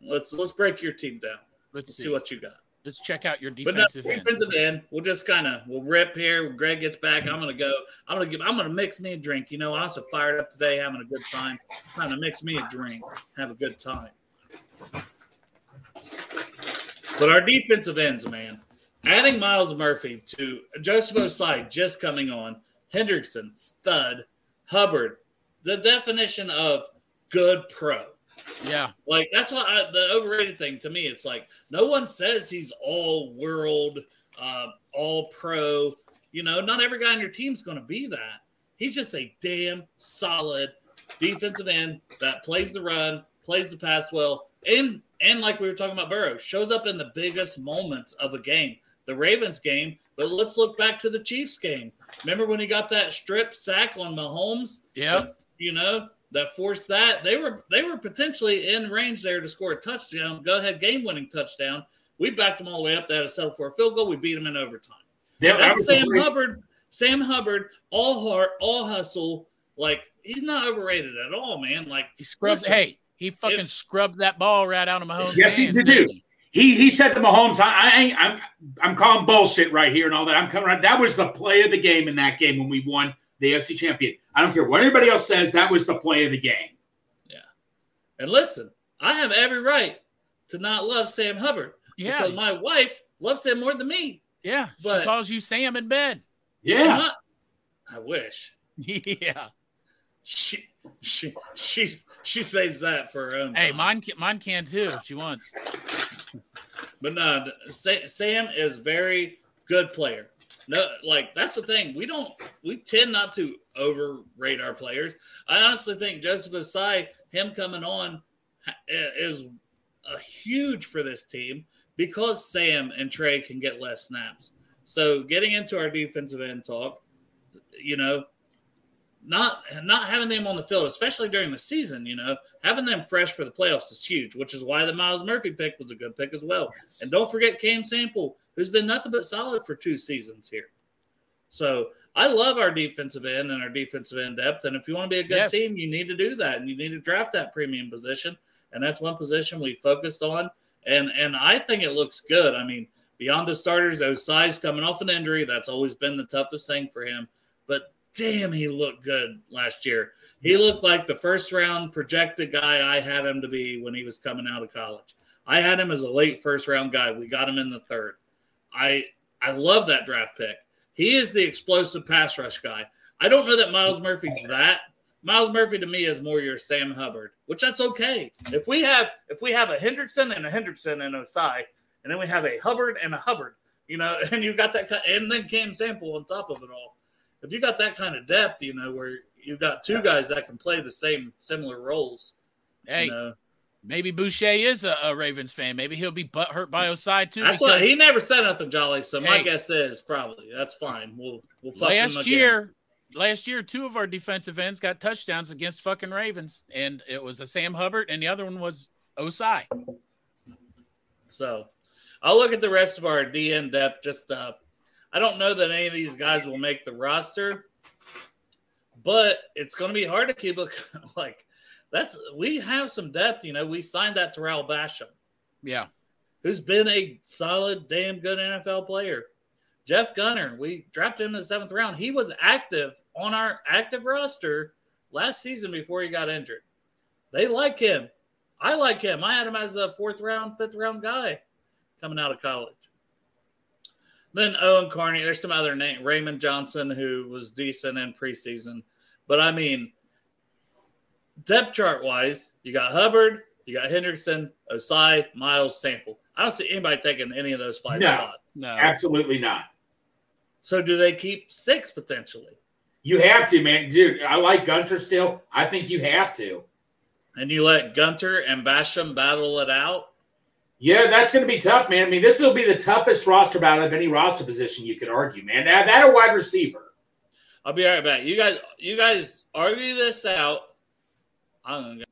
let's let's break your team down. Let's Let's see. see what you got. Let's check out your But no, defensive end. end. We'll just kind of we'll rip here. When Greg gets back. I'm gonna go. I'm gonna give. I'm gonna mix me a drink. You know, I'm so fired up today, having a good time. Trying to mix me a drink, have a good time. But our defensive ends, man, adding Myles Murphy to Joseph Ossai just coming on, Hendrickson, stud, Hubbard, the definition of good pro. Yeah. Like that's why I, the overrated thing to me, it's like no one says he's all world, uh, all pro. You know, not every guy on your team's going to be that. He's just a damn solid defensive end that plays the run, plays the pass well, and and like we were talking about Burrow, shows up in the biggest moments of a game. The Ravens game, but let's look back to the Chiefs game. Remember when he got that strip sack on Mahomes? Yep. You know, that forced that. They were they were potentially in range there to score a touchdown, go ahead game winning touchdown. We backed them all the way up. They had to settle for a field goal. We beat them in overtime. That- that That's Sam great- Hubbard. Sam Hubbard, all heart, all hustle. Like he's not overrated at all, man. Like He scrubbed. Listen, hey, he fucking if- scrubbed that ball right out of Mahomes' Yes, he hands. did didn't do. he? He he said to Mahomes, I, I ain't I'm I'm calling bullshit right here and all that. I'm coming right. That was the play of the game in that game when we won the AFC champion. I don't care what anybody else says, that was the play of the game. Yeah. And listen, I have every right to not love Sam Hubbard Yeah. because my wife loves him more than me. Yeah. but- she calls you Sam in bed. Yeah. not- I wish *laughs* yeah. she she she she saves that for her own. Hey, time. mine can, mine can too if she wants. But no, Sa- Sam is very good player. No, like that's the thing. We don't. We tend not to overrate our players. I honestly think Joseph Ossai, him coming on, is a huge for this team because Sam and Trey can get less snaps. So getting into our defensive end talk, you know, not not having them on the field, especially during the season, you know, having them fresh for the playoffs is huge. Which is why the Myles Murphy pick was a good pick as well. And don't forget Cam Sample, who's been nothing but solid for two seasons here. So I love our defensive end and our defensive end depth. And if you want to be a good Yes. team, you need to do that. And you need to draft that premium position. And that's one position we focused on. And and I think it looks good. I mean, beyond the starters, Ossai's coming off an injury, that's always been the toughest thing for him. But damn, he looked good last year. He looked like the first round projected guy I had him to be when he was coming out of college. I had him as a late first round guy. We got him in the third. I I love that draft pick. He is the explosive pass rush guy. I don't know that Myles Murphy's that. Myles Murphy to me is more your Sam Hubbard, which that's okay. If we have if we have a Hendrickson and a Hendrickson and Ossai, and then we have a Hubbard and a Hubbard, you know, *laughs* and you got that, and then Cam Sample on top of it all. If you got that kind of depth, you know, where you've got two guys that can play the same similar roles, Hey, you know, maybe Boucher is a, a Ravens fan. Maybe he'll be butt hurt by Ossai too. that's what he never said nothing, Jolly. So my Hey. guess is probably that's fine. We'll we'll fuck last year, last year, two of our defensive ends got touchdowns against fucking Ravens, and it was a Sam Hubbard, and the other one was Ossai. So I'll look at the rest of our DN depth. Just uh, I don't know that any of these guys will make the roster, but it's going to be hard to keep it *laughs* like that's. We have some depth. You know, we signed that to Tarell Basham, Yeah, who's been a solid, damn good NFL player. Jeff Gunter, we drafted him in the seventh round. He was active on our active roster last season before he got injured. They like him. I like him. I had him as a fourth round, fifth round guy coming out of college. Then Owen Carney. There's some other name, Raymond Johnson, who was decent in preseason. But I mean, depth chart wise, you got Hubbard, you got Hendrickson, Ossai, Myles, Sample. I don't see anybody taking any of those five No. spots. no, Absolutely not. So do they keep six potentially? You have to, man. Dude, I like Gunter still. I think you have to. And you let Gunter and Basham battle it out? Yeah, that's going to be tough, man. I mean, this will be the toughest roster battle of any roster position you could argue, man. That, that or wide receiver. I'll be right back. You guys, you guys argue this out. I'm gonna go.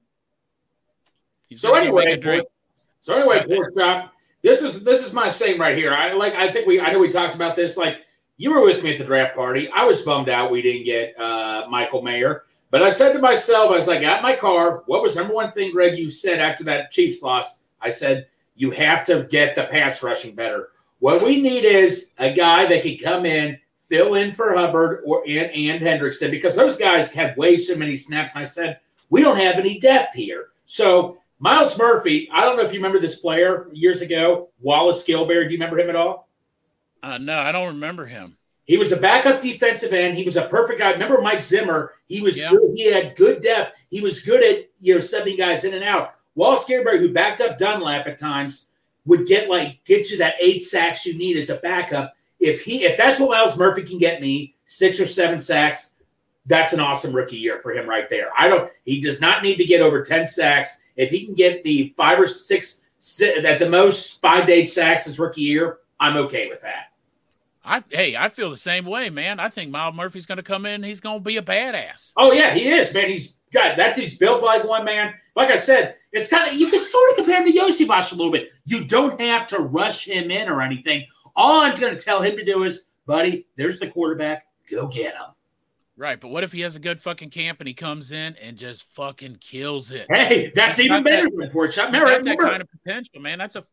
He's So anyway, so anyway, pork chop. This is this is my same right here. I like. I think we. I know we talked about this. Like you were with me at the draft party. I was bummed out we didn't get uh, Michael Mayer. But I said to myself, as I got my car, what was number one thing, Greg, you said after that Chiefs loss? I said, you have to get the pass rushing better. What we need is a guy that can come in, fill in for Hubbard or and, and Hendrickson, because those guys have way too many snaps. And I said, we don't have any depth here. So Myles Murphy, I don't know if you remember this player years ago, Wallace Gilberry. Do you remember him at all? Uh, no, I don't remember him. He was a backup defensive end. He was a perfect guy. Remember Mike Zimmer? He was Yeah. good. He had good depth. He was good at you know sending guys in and out. Wallace Gilberry, who backed up Dunlap at times, would get like get you that eight sacks you need as a backup. If he if that's what Myles Murphy can get me, six or seven sacks, that's an awesome rookie year for him right there. I don't he does not need to get over 10 sacks. If he can get the five or six at the most five to eight sacks his rookie year, I'm okay with that. I hey, I feel the same way, man. I think Myles Murphy's going to come in. He's going to be a badass. Oh yeah, he is, man. He's got that dude's built like one man. Like I said, it's kind of you can sort of compare him to Yosibas a little bit. You don't have to rush him in or anything. All I'm going to tell him to do is, buddy, there's the quarterback. Go get him. Right, but what if he has a good fucking camp and he comes in and just fucking kills it? Hey, that's He's even better that- than Pork Chop. He's Remember, that remember, kind of potential, man. That's a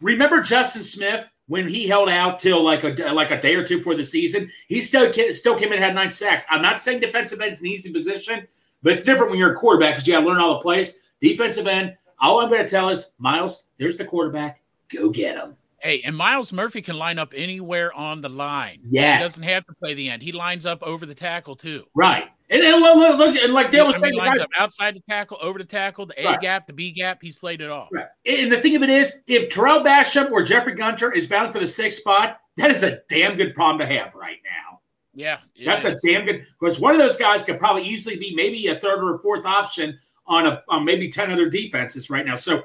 remember Justin Smith when he held out till like a like a day or two before the season. He still still came in and had nine sacks. I'm not saying defensive end's an easy position, but it's different when you're a quarterback because you got to learn all the plays. Defensive end. All I'm going to tell is, Myles, there's the quarterback. Go get him. Hey, and Myles Murphy can line up anywhere on the line. Yes. He doesn't have to play the end. He lines up over the tackle too. Right. And, and look, look, look, and like Dale was I mean, saying, lines right, up outside the tackle, over the tackle, the A Right. gap, the B gap. He's played it all. Right. And the thing of it is, if Tarell Basham or Jeffrey Gunter is bound for the sixth spot, that is a damn good problem to have right now. Yeah, That's a damn good because one of those guys could probably easily be maybe a third or a fourth option on a on maybe ten other defenses right now. So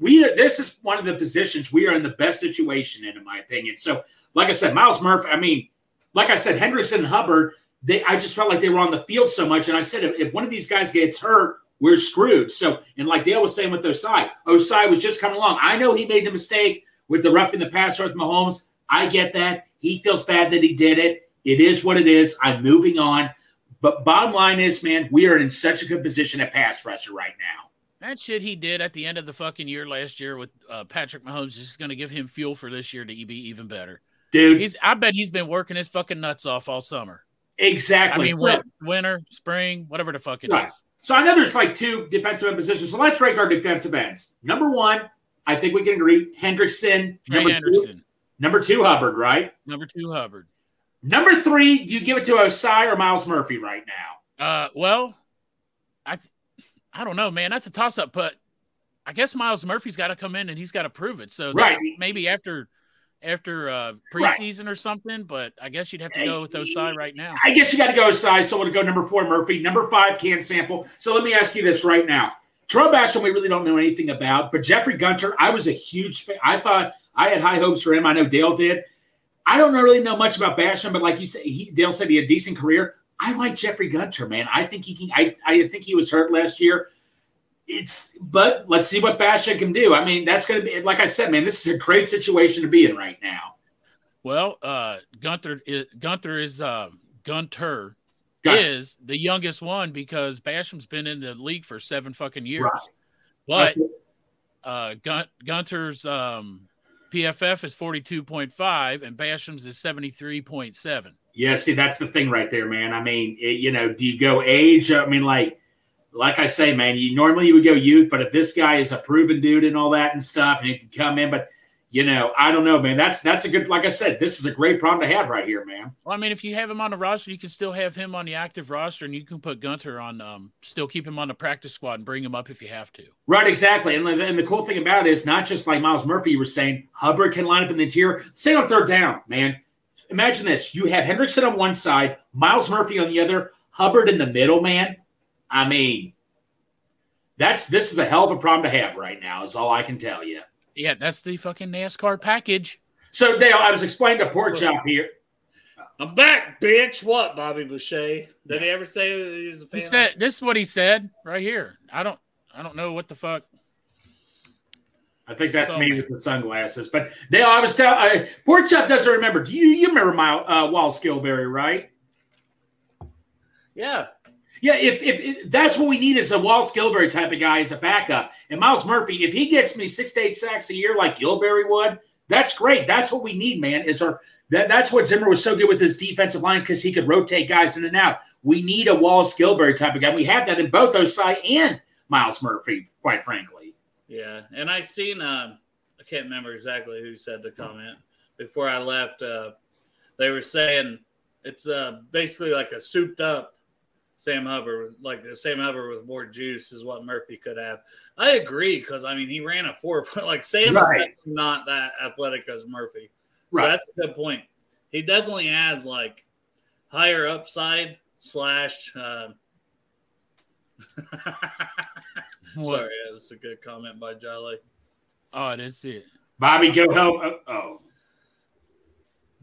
we this is one of the positions we are in the best situation in, in my opinion. So like I said, Myles Murphy. I mean, like I said, Henderson and Hubbard. They I just felt like they were on the field so much, and I said if, if one of these guys gets hurt. We're screwed. So, and like Dale was saying with Ossai, Ossai was just coming along. I know he made the mistake with the roughing the passer with Mahomes. I get that. He feels bad that he did it. It is what it is. I'm moving on. But bottom line is, man, we are in such a good position at pass rusher right now. That shit he did at the end of the fucking year last year with uh, Patrick Mahomes is going to give him fuel for this year to be even better. Dude, He's, I bet he's been working his fucking nuts off all summer. Exactly. I mean, win, winter, spring, whatever the fuck it is. Right. So I know there's like two defensive end positions. So let's rank our defensive ends. Number one, I think we can agree, Hendrickson. Trey Number two, Anderson, number two, Hubbard, right? number two, Hubbard. Number three, do you give it to Ossai or Myles Murphy right now? Uh, well, I, th- I don't know, man. That's a toss up, but I guess Myles Murphy's got to come in and he's got to prove it. So Right. maybe after after uh Right. preseason or something. But I guess you'd have to go with Ossai right now. I guess you got to go Ossai. So we'll go number four, Murphy. Number five, Cam Sample. So let me ask you this right now. Tarell Basham, we really don't know anything about, but Jeffrey Gunter, I was a huge fan. I thought I had high hopes for him. I know Dale did. I don't really know much about Basham, but like you said, he, Dale said he had a decent career. I like Jeffrey Gunter, man. I think he can. I, I think he was hurt last year. It's, but let's see what Basham can do. I mean, that's going to be, like I said, man, this is a great situation to be in right now. Well, uh, Gunter is, Gunter is uh, Gunter Gun- is the youngest one because Basham's been in the league for seven fucking years. Right. But uh, Gun- Gunter's um, PFF is forty two point five and Basham's is seventy three point seven. Yeah, see, that's the thing right there, man. I mean, it, you know, do you go age? I mean, like, like I say, man, you normally you would go youth, but if this guy is a proven dude and all that and stuff, and he can come in, but you know, I don't know, man. That's that's a good. Like I said, this is a great problem to have right here, man. Well, I mean, if you have him on the roster, you can still have him on the active roster, and you can put Gunter on, um, still keep him on the practice squad and bring him up if you have to. Right, exactly. And, and the cool thing about it is not just like Myles Murphy, you were saying, Hubbard can line up in the interior. Say on third down, man. Imagine this. You have Hendrickson on one side, Myles Murphy on the other, Hubbard in the middle, man. I mean, that's this is a hell of a problem to have right now, is all I can tell you. Yeah, that's the fucking NASCAR package. So Dale, I was explaining to Pork Chop here. I'm back, bitch. What, Bobby Boucher? Did he ever say he was a fan? He said, "This is what he said right here." I don't, I don't know what the fuck. I think that's So me mad. with the sunglasses. But Dale, I was telling Pork Chop doesn't remember. Do you you remember my uh, Wallace Gilberry, right? yeah. Yeah, if, if, if that's what we need is a Wall Gilberry type of guy as a backup. And Myles Murphy, if he gets me six to eight sacks a year like Gilberry would, that's great. That's what we need, man. Is our that, that's what Zimmer was so good with his defensive line because he could rotate guys in and out. We need a Wallace Gilberry type of guy. We have that in both Ossai and Myles Murphy, quite frankly. Yeah, and I seen um, I can't remember exactly who said the comment before I left. Uh, they were saying it's uh, basically like a souped up Sam Hubbard, like the Sam Hubbard with more juice, is what Murphy could have. I agree because I mean he ran a four foot *laughs* like Sam Right. is not that athletic as Murphy. So Right. that's a good point. He definitely has like higher upside slash. Uh, *laughs* What? sorry, that was a good comment by Jolly. Oh, I didn't see it. Bobby, go help. Oh, oh.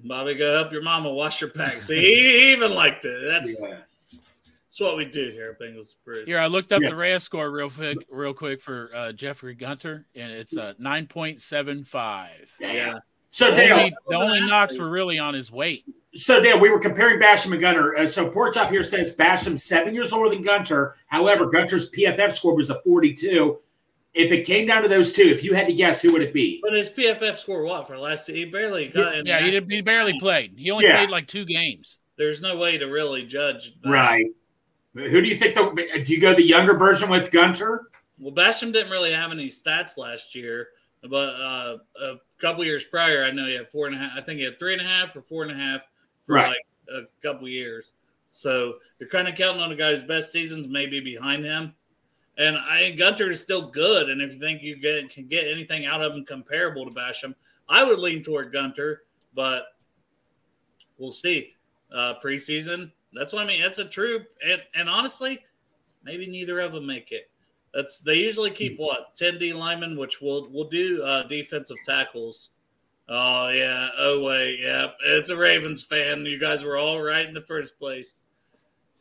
Bobby, go help your mama wash your pants. See, he even liked it. That's Yeah. that's what we do here at Bengals Bridge. Here, I looked up Yeah. the RAS score real quick, real quick for uh, Jeffrey Gunter, and it's uh, nine point seven five. Yeah. So The Dale, only, the only knocks were really on his weight. so Dale, we were comparing Basham and Gunter. Uh, so Porchop here says Basham seven years older than Gunter. However, Gunter's PFF score was a 42. If it came down to those two, if you had to guess, who would it be? But his PFF score what for last? He barely got in. Yeah, he, did, he barely played. He only Yeah. played like two games. There's no way to really judge. that. Right. Who do you think? The, do you go the younger version with Gunter? Well, Basham didn't really have any stats last year, but uh, a couple years prior, I know he had four and a half. I think he had three and a half or four and a half for Right. like a couple years. So you're kind of counting on a guy's best seasons maybe behind him. And I Gunter is still good, and if you think you get can get anything out of him comparable to Basham, I would lean toward Gunter, but we'll see. Uh, preseason, that's what I mean. That's a true, and and honestly, maybe neither of them make it. That's they usually keep what ten D linemen, which we'll we'll do uh, defensive tackles. Oh yeah, oh wait, yeah, it's a Ravens fan. You guys were all right in the first place.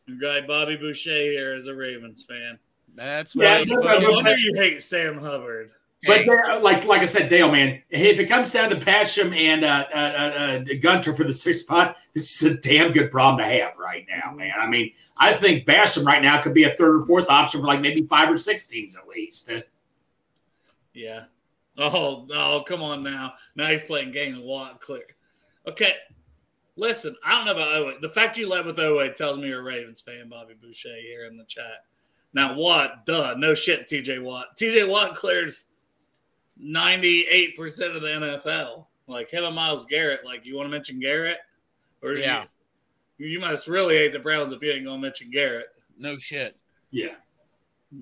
Your guy Bobby Boucher here is a Ravens fan. That's Yeah, why. no, no, No no, wonder you hate Sam Hubbard. But there- like like I said, Dale, man, if it comes down to Basham and uh, uh, uh, uh, Gunter for the sixth spot, this is a damn good problem to have right now, man. I mean, I think Basham right now could be a third or fourth option for like maybe five or six teams at least. Uh, Yeah. Oh no, come on now. Now he's playing game of Watt clear. Okay. Listen, I don't know about Owe. The fact you led with Owe tells me you're a Ravens fan, Bobby Boucher here in the chat. Now Watt, duh, no shit, TJ Watt. TJ Watt clears 98% of the NFL. Like him and Myles Garrett. Like you want to mention Garrett? Or Yeah. you, you must really hate the Browns if you ain't gonna mention Garrett. No shit. yeah.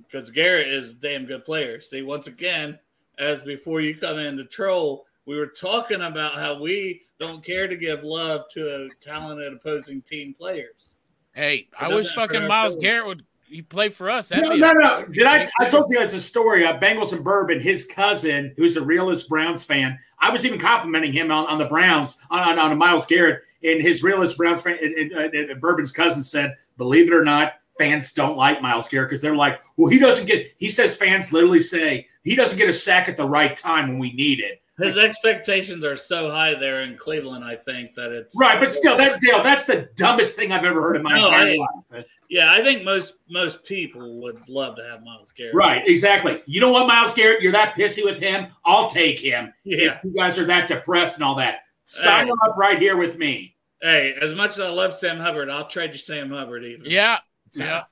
because Garrett is a damn good player. See, once again, as before you come in to troll, we were talking about how we don't care to give love to talented opposing team players. Hey, I wish fucking Myles. Garrett would he play for us. That'd No, no, no. Did I? I told you guys a story. Uh, Bengals and Bourbon, his cousin, who's a realist Browns fan. I was even complimenting him on, on the Browns on, on, on Myles Garrett, and his realist Browns fan. And, and, and Bourbon's cousin said, "Believe it or not, fans don't like Myles Garrett because they're like, well, he doesn't get. He says fans literally say he doesn't get a sack at the right time when we need it. His expectations are so high there in Cleveland, I think that it's Right, but still, that Dale, that's the dumbest thing I've ever heard in my No, entire I- life. Yeah, I think most most people would love to have Myles Garrett. Right, exactly. You don't want Myles Garrett. You're that pissy with him. I'll take him. Yeah. If you guys are that depressed and all that, sign Hey. him up right here with me. Hey, as much as I love Sam Hubbard, I'll trade you Sam Hubbard even. Yeah, yeah.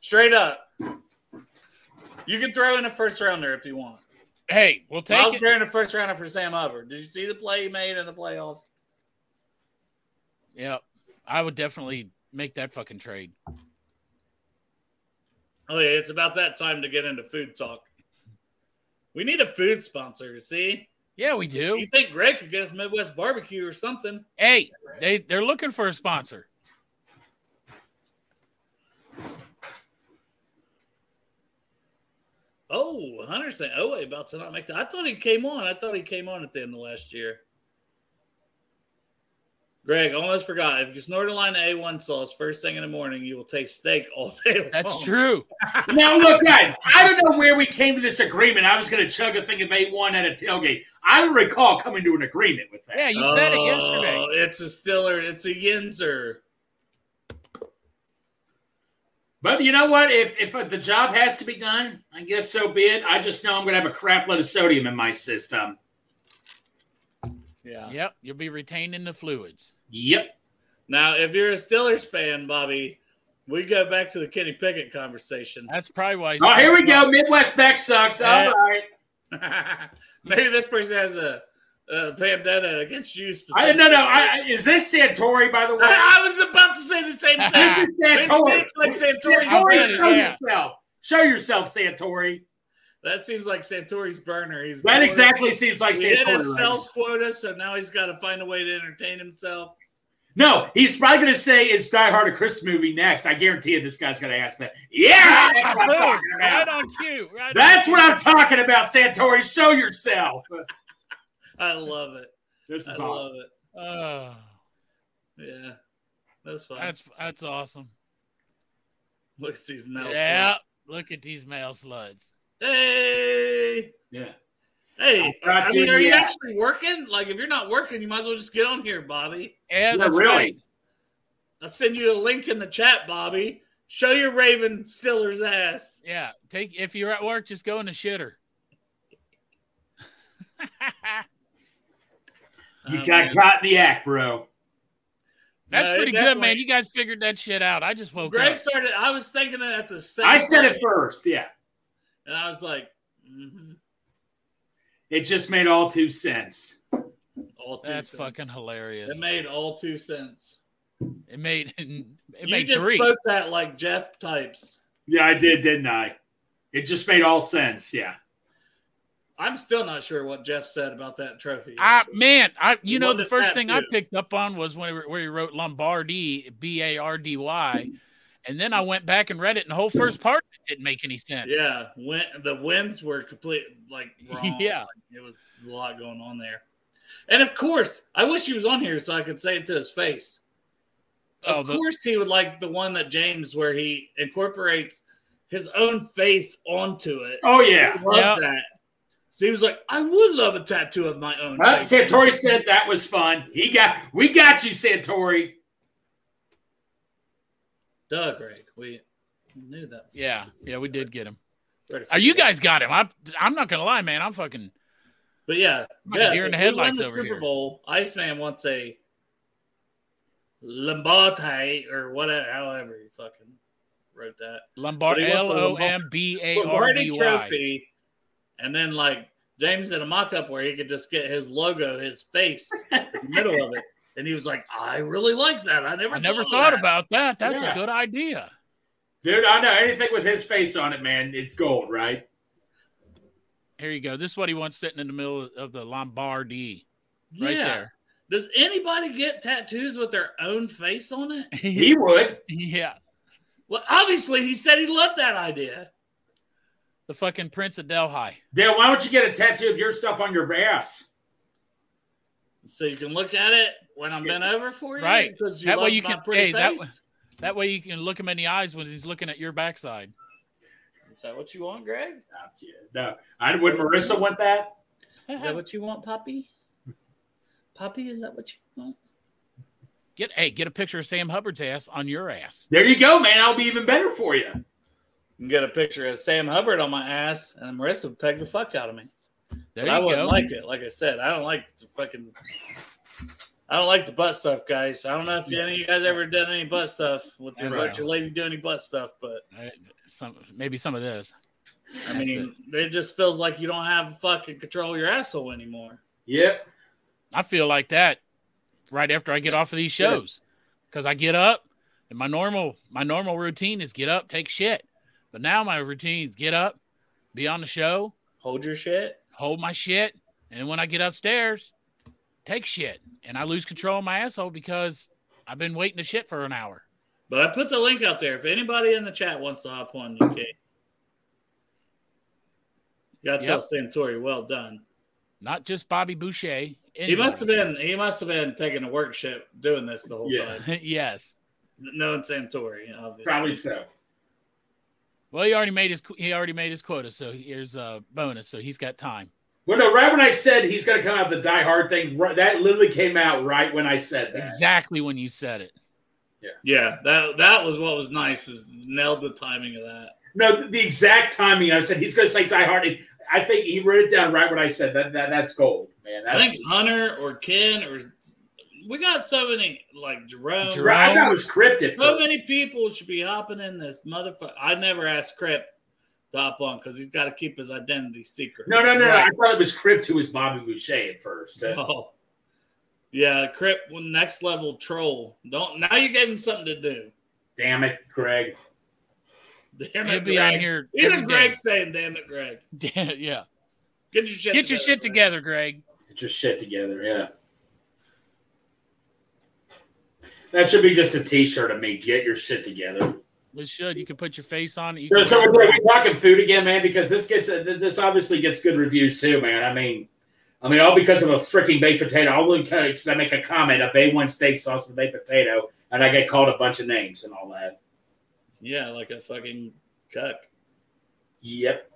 Straight up. You can throw in a first rounder if you want. Hey, we'll take Myles it. Garrett a first rounder for Sam Hubbard. Did you see the play he made in the playoffs? Yeah, I would definitely make that fucking trade. Oh yeah, it's about that time to get into food talk. We need a food sponsor. See, Yeah, we do. you think Greg could get us Midwest barbecue or something? Hey, they they're looking for a sponsor. Oh, Hunter saying, "Oh wait, about to not make that." I thought he came on. I thought he came on at the end of last year. Greg, almost forgot. If you snort a line of A1 sauce first thing in the morning, you will taste steak all day long. That's true. *laughs* Now, look, guys, I don't know where we came to this agreement. I was going to chug a thing of A1 at a tailgate. I don't recall coming to an agreement with that. Yeah, you said it Oh, yesterday. It's a stiller. It's a Yinzer. But you know what? If, if the job has to be done, I guess so be it. I just know I'm going to have a crap load of sodium in my system. Yeah. Yep, you'll be retaining the fluids. Yep. Now, if you're a Steelers fan, Bobby, we go back to the Kenny Pickett conversation. That's probably why. he's- Oh, here we go. Midwest Beck sucks. All Yeah. right. *laughs* Maybe this person has a uh, Vendetta against you. I no no. I, I- is this Santori by the *laughs* way? I, I was about to say the same thing. This is It Santori. seems like Santori's I'll Santori, show yeah. yourself. Show yourself, Santori. That seems like Santori's burner. He's That exactly seems like He hit Santori. his right sales quota, so now he's got to find a way to entertain himself. No, he's probably going to say it's Die Hard a Christmas movie next. I guarantee you this guy's going to ask that. Yeah, that's what I'm Boom, talking right about. on cue. Right on That's cue. what I'm talking about, Santori. Show yourself. I love it. This I is love awesome. it. Oh, Yeah, that's fun. that's that's awesome. Look at these mouths. Yeah, look at these male sluts. Hey, Yeah. hey. I mean, are you yeah. actually working? Like, if you're not working, you might as well just get on here, Bobby. Yeah, Yeah, that's really. right. I'll send you a link in the chat, Bobby. Show your Raven Stiller's ass. Yeah, take if you're at work, just go in the shitter. *laughs* You Oh, got man. caught in the act, bro. That's No, it pretty good, man. You guys figured that shit out. I just woke Greg up. Greg started. I was thinking it at the same. I said it first. Yeah. And I was like, mhm, It just made all two sense. all two That's cents. fucking hilarious. It made all two cents. It made *laughs* it you made just three. spoke that like Jeff types. Yeah, I did, didn't I? It just made all sense. Yeah. I'm still not sure what Jeff said about that trophy. I man, I you know the first that thing I picked up on was when where he wrote Lombardi, B A R D Y, and then I went back and read it, and the whole first part of it didn't make any sense. yeah, when the wins were complete like *laughs* wrong. Yeah. Like, it was a lot going on there. And of course, I wish he was on here so I could say it to his face. Of Oh, the- course, he would like the one that James, where he incorporates his own face onto it. Oh, yeah. Love Yeah. that. So he was like, I would love a tattoo of my own. Face. Santori said that was fun. He got, we got you, Santori. Doug, Greg. We knew that. Was yeah, yeah, we did get him. Ready for Oh, you guys got him. I I'm not gonna lie, man. I'm fucking But yeah, like a deer in the if we win headlights the over Super here. Bowl, Iceman wants a Lombardi or whatever, however you fucking wrote that. Lombard But he wants L a O Lombard- M B A R Lombardi D Y. trophy, and then like James did a mock-up where he could just get his logo, his face, in the middle of it, *laughs* and he was like, "I really like that. I never, I never thought, thought that. about that. That's Yeah. a good idea. Dude, I know anything with his face on it, man. It's gold, right? Here you go. This is what he wants sitting in the middle of the Lombardi. Right yeah. there. Does anybody get tattoos with their own face on it? *laughs* He would. yeah. Well, obviously, he said he loved that idea. The fucking Prince of Delhi. Dale, why don't you get a tattoo of yourself on your ass? So you can look at it when I'm bent over for you, Right. Because you That way you my can- pretty hey, face. That way you can look him in the eyes when he's looking at your backside. Is that what you want, Greg? No, I would. Marissa want that? Is that what you want, Poppy? Poppy, is that what you want? Get hey, get a picture of Sam Hubbard's ass on your ass. There you go, man. I'll be even better for you. You can get a picture of Sam Hubbard on my ass, and Marissa would peg the fuck out of me. There But I wouldn't go. like it. Like I said, I don't like the fucking. I don't like the butt stuff, guys. I don't know if any of you guys ever done any butt stuff with your Right. let your lady do any butt stuff, but Some maybe some of this. I That's mean, it just feels like you don't have fucking control of your asshole anymore. Yep. I feel like that right after I get off of these shows because I get up and my normal my normal routine is get up, take shit. But now my routine is get up, be on the show, Hold your shit. hold my shit, and when I get upstairs, take shit, and I lose control of my asshole because I've been waiting to shit for an hour. But I put the link out there. If anybody in the chat wants to hop on, you can. You gotta tell Santori, well done. Not just Bobby Boucher. He must have been he must have been taking a work shift doing this the whole Yeah. time. *laughs* yes. Knowing Santori, obviously. Probably so. Well, he already made his he already made his quota, so here's a bonus. So he's got time. Well, no, right when I said he's going to come out the Die Hard thing, right, that literally came out right when I said that. Exactly when you said it. Yeah, Yeah. that that was what was nice is nailed the timing of that. No, the exact timing. I said he's going to say Die Hard. and I think he wrote it down right when I said that. that that's gold, man. I That's, think Hunter or Ken or we got so many like Jerome. Jerome. I thought it was cryptic. So many people should be hopping in this motherfucker. I never asked Crip to hop on because he's got to keep his identity secret. No, no, no, no. I thought it was Crip who was Bobby Boucher at first. Oh. Yeah, Crip, next level troll. Don't now you gave him something to do. Damn it, Greg. Damn He'll it, be Greg. on here. Even every Greg day. saying, "Damn it, Greg, *laughs* yeah. get your shit Get your shit Greg." together, Greg. Get your shit together, yeah. That should be just a T-shirt of me. Get your shit together. This should. You can put your face on it. You So, can so we're, it. we talking food again, man, because this gets uh, this obviously gets good reviews too, man. I mean, I mean, all because of a freaking baked potato. All because uh, I make a comment, a bay one steak sauce with baked potato, and I get called a bunch of names and all that. Yeah, like a fucking cuck. Yep.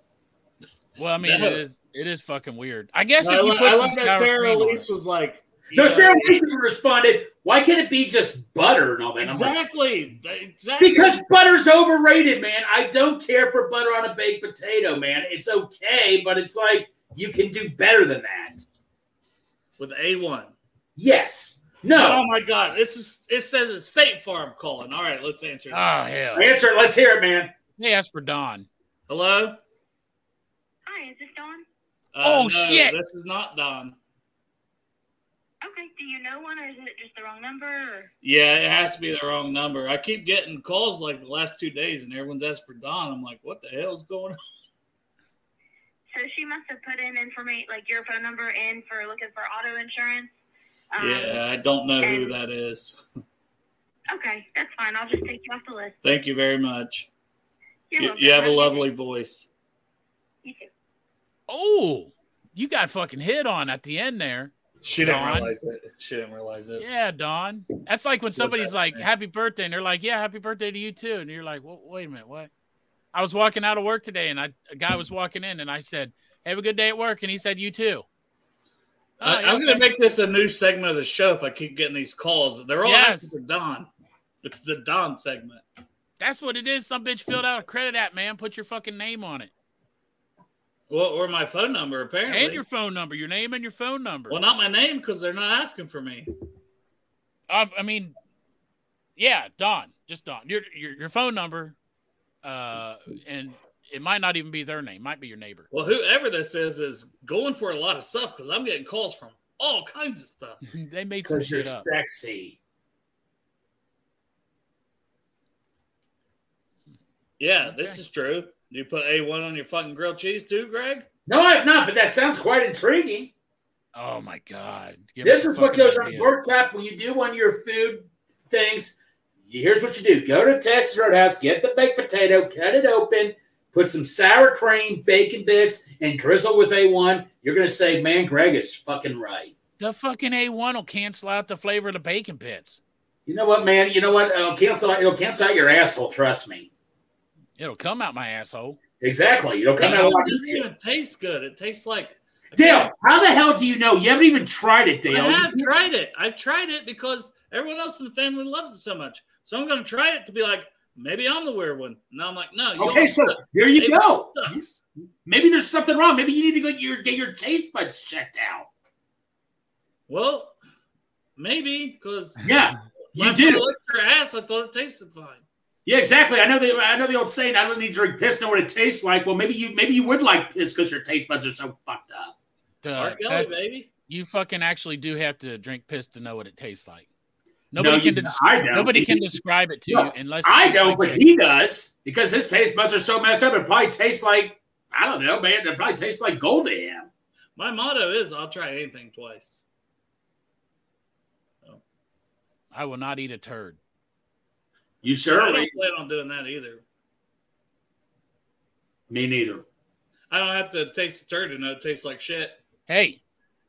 Well, I mean, No. it is. It is fucking weird. I guess I, if you li- put I some like that Sarah Elise was like, No, you Sarah Mason responded, "Why can't it be just butter and all that?" And like, exactly, exactly. Because butter's overrated, man. I don't care for butter on a baked potato, man. It's okay, but it's like you can do better than that. with a one. Yes. No. Oh my god, this is it says it's State Farm calling. All right, let's answer. Oh hell! Answer it. Let's hear it, man. They asked for Don. Hello. Hi, is this Dawn? Uh, Oh, no, shit. This is not Don. Okay, do you know one or is it just the wrong number? Or? Yeah, it has to be the wrong number. I keep getting calls like the last two days, and everyone's asked for Don. I'm like, what the hell's going on? So she must have put in information, like your phone number in for looking for auto insurance. Um, yeah, I don't know who that is. Okay, that's fine. I'll just take you off the list. Thank you very much. You're You, have a lovely voice. You too. Oh, you got fucking hit on at the end there. She didn't realize it. She didn't realize it. Yeah, Don. That's like when So somebody's bad, like, man. "Happy birthday," and they're like, "Yeah, happy birthday to you too," and you're like, well, "Wait a minute, what?" I was walking out of work today, and I, a guy was walking in, and I said, "Have a good day at work," and he said, "You too." Oh, I, okay. going to make this a new segment of the show if I keep getting these calls. They're all Yes. asking for Don. It's the Don segment. That's what it is. Some bitch filled out a credit app, man. Put your fucking name on it Well, or my phone number, apparently. and your phone number, your name and your phone number. well, not my name because they're not asking for me. Um, I mean, yeah, Don, just Don. Your your your phone number, uh, and it might not even be their name. Might be your neighbor. Well, whoever this is is going for a lot of stuff because I'm getting calls from all kinds of stuff. *laughs* they made some Because you're up. sexy. Yeah, this is true. You put A1 on your fucking grilled cheese too, Greg? No, I have not, but that sounds quite intriguing. Oh my god! Give this is what fucking goes on idea. Pork Chop when you do one of your food things. Here's what you do: go to Texas Roadhouse, get the baked potato, cut it open, put some sour cream, bacon bits, and drizzle with A1. You're gonna say, "Man, Greg is fucking right." The fucking A1 will cancel out the flavor of the bacon bits. You know what, man? You know what? It'll cancel. out, It'll cancel out your asshole. Trust me. It'll come out my asshole. Exactly. It'll come It out a lot doesn't even taste good. It tastes like Dale, how the hell do you know? You haven't even tried it, Dale. I have tried it. I've tried it because everyone else in the family loves it so much. So I'm going to try it to be like, maybe I'm the weird one. And I'm like, no. you Okay, so suck. there you Maybe go. Maybe there's something wrong. Maybe you need to get your get your taste buds checked out. Well, maybe because Yeah, you last time I do. your ass, I thought it tasted fine. Yeah, exactly. I know the I know the old saying. I don't need to drink piss. Know what it tastes like. Well, maybe you maybe you would like piss because your taste buds are so fucked up. Duh, R. Kelly, that- baby. you fucking actually do have to drink piss to know what it tastes like. Nobody you- can. Des- I nobody can *laughs* describe it to No, you unless I tastes don't, like but chicken. he does because his taste buds are so messed up. It probably tastes like I don't know, man. It probably tastes like gold to him. My motto is I'll try anything twice. I will not eat a turd. You I don't plan on doing that either. Me neither. I don't have to taste the turd to know it tastes like shit. Hey,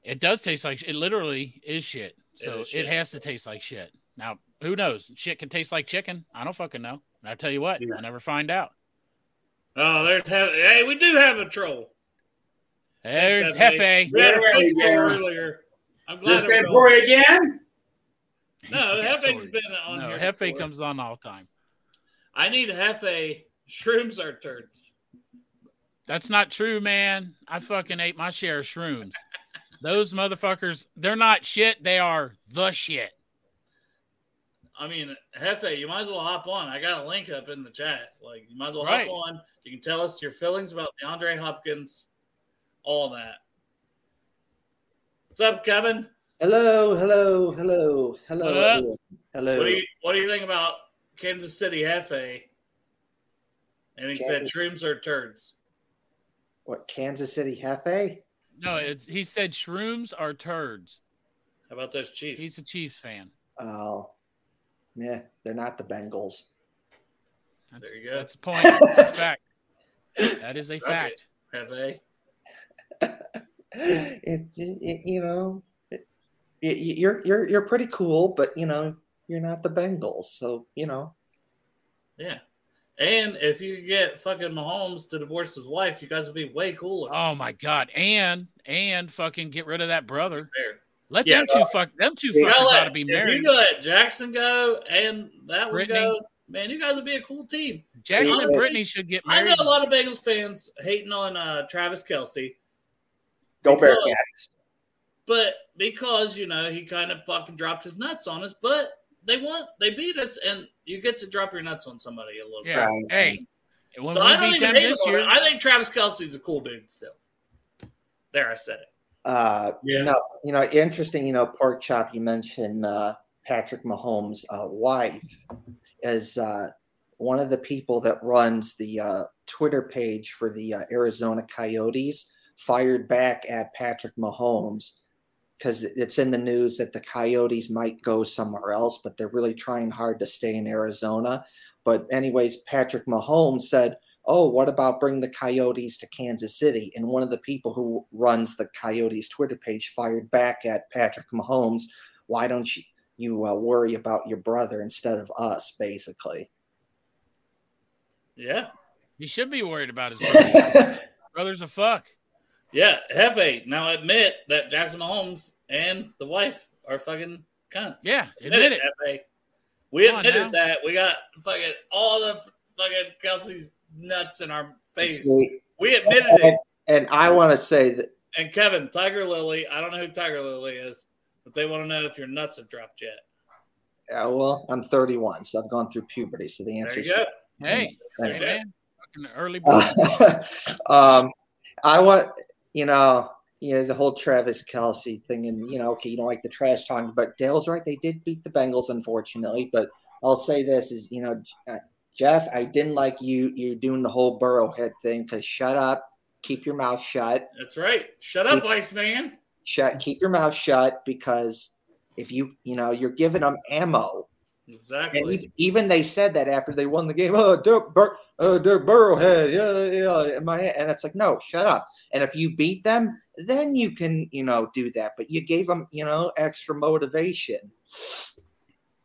it does taste like shit. it. Literally is shit. It So is it shit. has to taste like shit. Now, who knows? Shit can taste like chicken. I don't fucking know. And I tell you what, Yeah. I never find out. Oh, there's Hefe. Hey, we do have a troll. There's Thanks, Hefe. We had a There phone you call go. earlier. I'm glad. This I'm for you again. No, Yeah, I Hefe's told you. been on No, here. Hefe before. comes on all time. I need Hefe. Shrooms are turds. That's not true, man. I fucking ate my share of shrooms. Those motherfuckers, they're not shit. They are the shit. I mean, Hefe, you might as well hop on. I got a link up in the chat. Like, you might as well Right. hop on. You can tell us your feelings about DeAndre Hopkins, all that. What's up, Kevin? Hello, hello, hello, hello, What up? everyone. hello. What do you What do you think about Kansas City Hefe? And he Kansas- said shrooms are turds. What Kansas City Hefe? No, it's he said shrooms are turds. How about those Chiefs? He's a Chiefs fan. Oh, yeah, they're not the Bengals. That's, There you go. That's a point. That's a *laughs* fact. That is a Suck fact. Hefe. *laughs* it, it, it- you know, it, y- y- you're you're you're pretty cool, but you know, you're not the Bengals. So you know, Yeah. And if you get fucking Mahomes to divorce his wife, you guys would be way cooler. Oh my god. And and fucking get rid of that brother. There. Let Yeah. them two fuck them two You fuckers gotta ought let, to be if married. you let Jackson go and that would Brittany. go, man, you guys would be a cool team. Jackson and Brittany should get married. I know a lot of Bengals fans hating on uh, Travis Kelce, go Because- Bearcats. But because you know he kind of fucking dropped his nuts on us, but they want they beat us, and you get to drop your nuts on somebody a little Yeah. Right. Hey. When. So we I don't beat even them hate this year. I think Travis Kelce's a cool dude still. There, I said it. Uh, Yeah. no, you know, interesting. You know, pork chop. You mentioned uh, Patrick Mahomes' uh, wife is uh, one of the people that runs the uh, Twitter page for the uh, Arizona Coyotes. Fired back at Patrick Mahomes because it's in the news that the Coyotes might go somewhere else, but they're really trying hard to stay in Arizona. But anyways, Patrick Mahomes said, "Oh, what about bring the Coyotes to Kansas City?" And one of the people who runs the Coyotes Twitter page fired back at Patrick Mahomes, "Why don't you you uh, worry about your brother instead of us?" Basically. Yeah, he should be worried about his *laughs* brother. brother's a fuck. Yeah. Hefe, now admit that Jackson Mahomes and the wife are fucking cunts. Yeah, admit it. Hefe. We Come admitted that. We got fucking all the fucking Kelce's nuts in our face. See, We admitted and, it. and I want to say that And Kevin, Tiger Lily, I don't know who Tiger Lily is, but they want to know if your nuts have dropped yet. uh, well, I'm 31, so I've gone through puberty. So the answer There is you go. Hey, hey man. Fucking early *laughs* bird. Uh, um, I want, you know, you know the whole Travis Kelce thing, and you know, okay, you don't like the trash talking, but Dale's right. They did beat the Bengals, unfortunately. But I'll say this: is you know, uh, Jeff, I didn't like you you doing the whole Burrowhead thing because shut up, keep your mouth shut, That's right. Shut up, Iceman. shut, keep your mouth shut, because if you you know you're giving them ammo. And Exactly. e- even they said that after they won the game. Oh, Dirk, Bur- uh, Dirk Burrowhead, yeah, yeah. And, my, and it's like, no, shut up. And if you beat them, then you can, you know, do that. But you gave them, you know, extra motivation.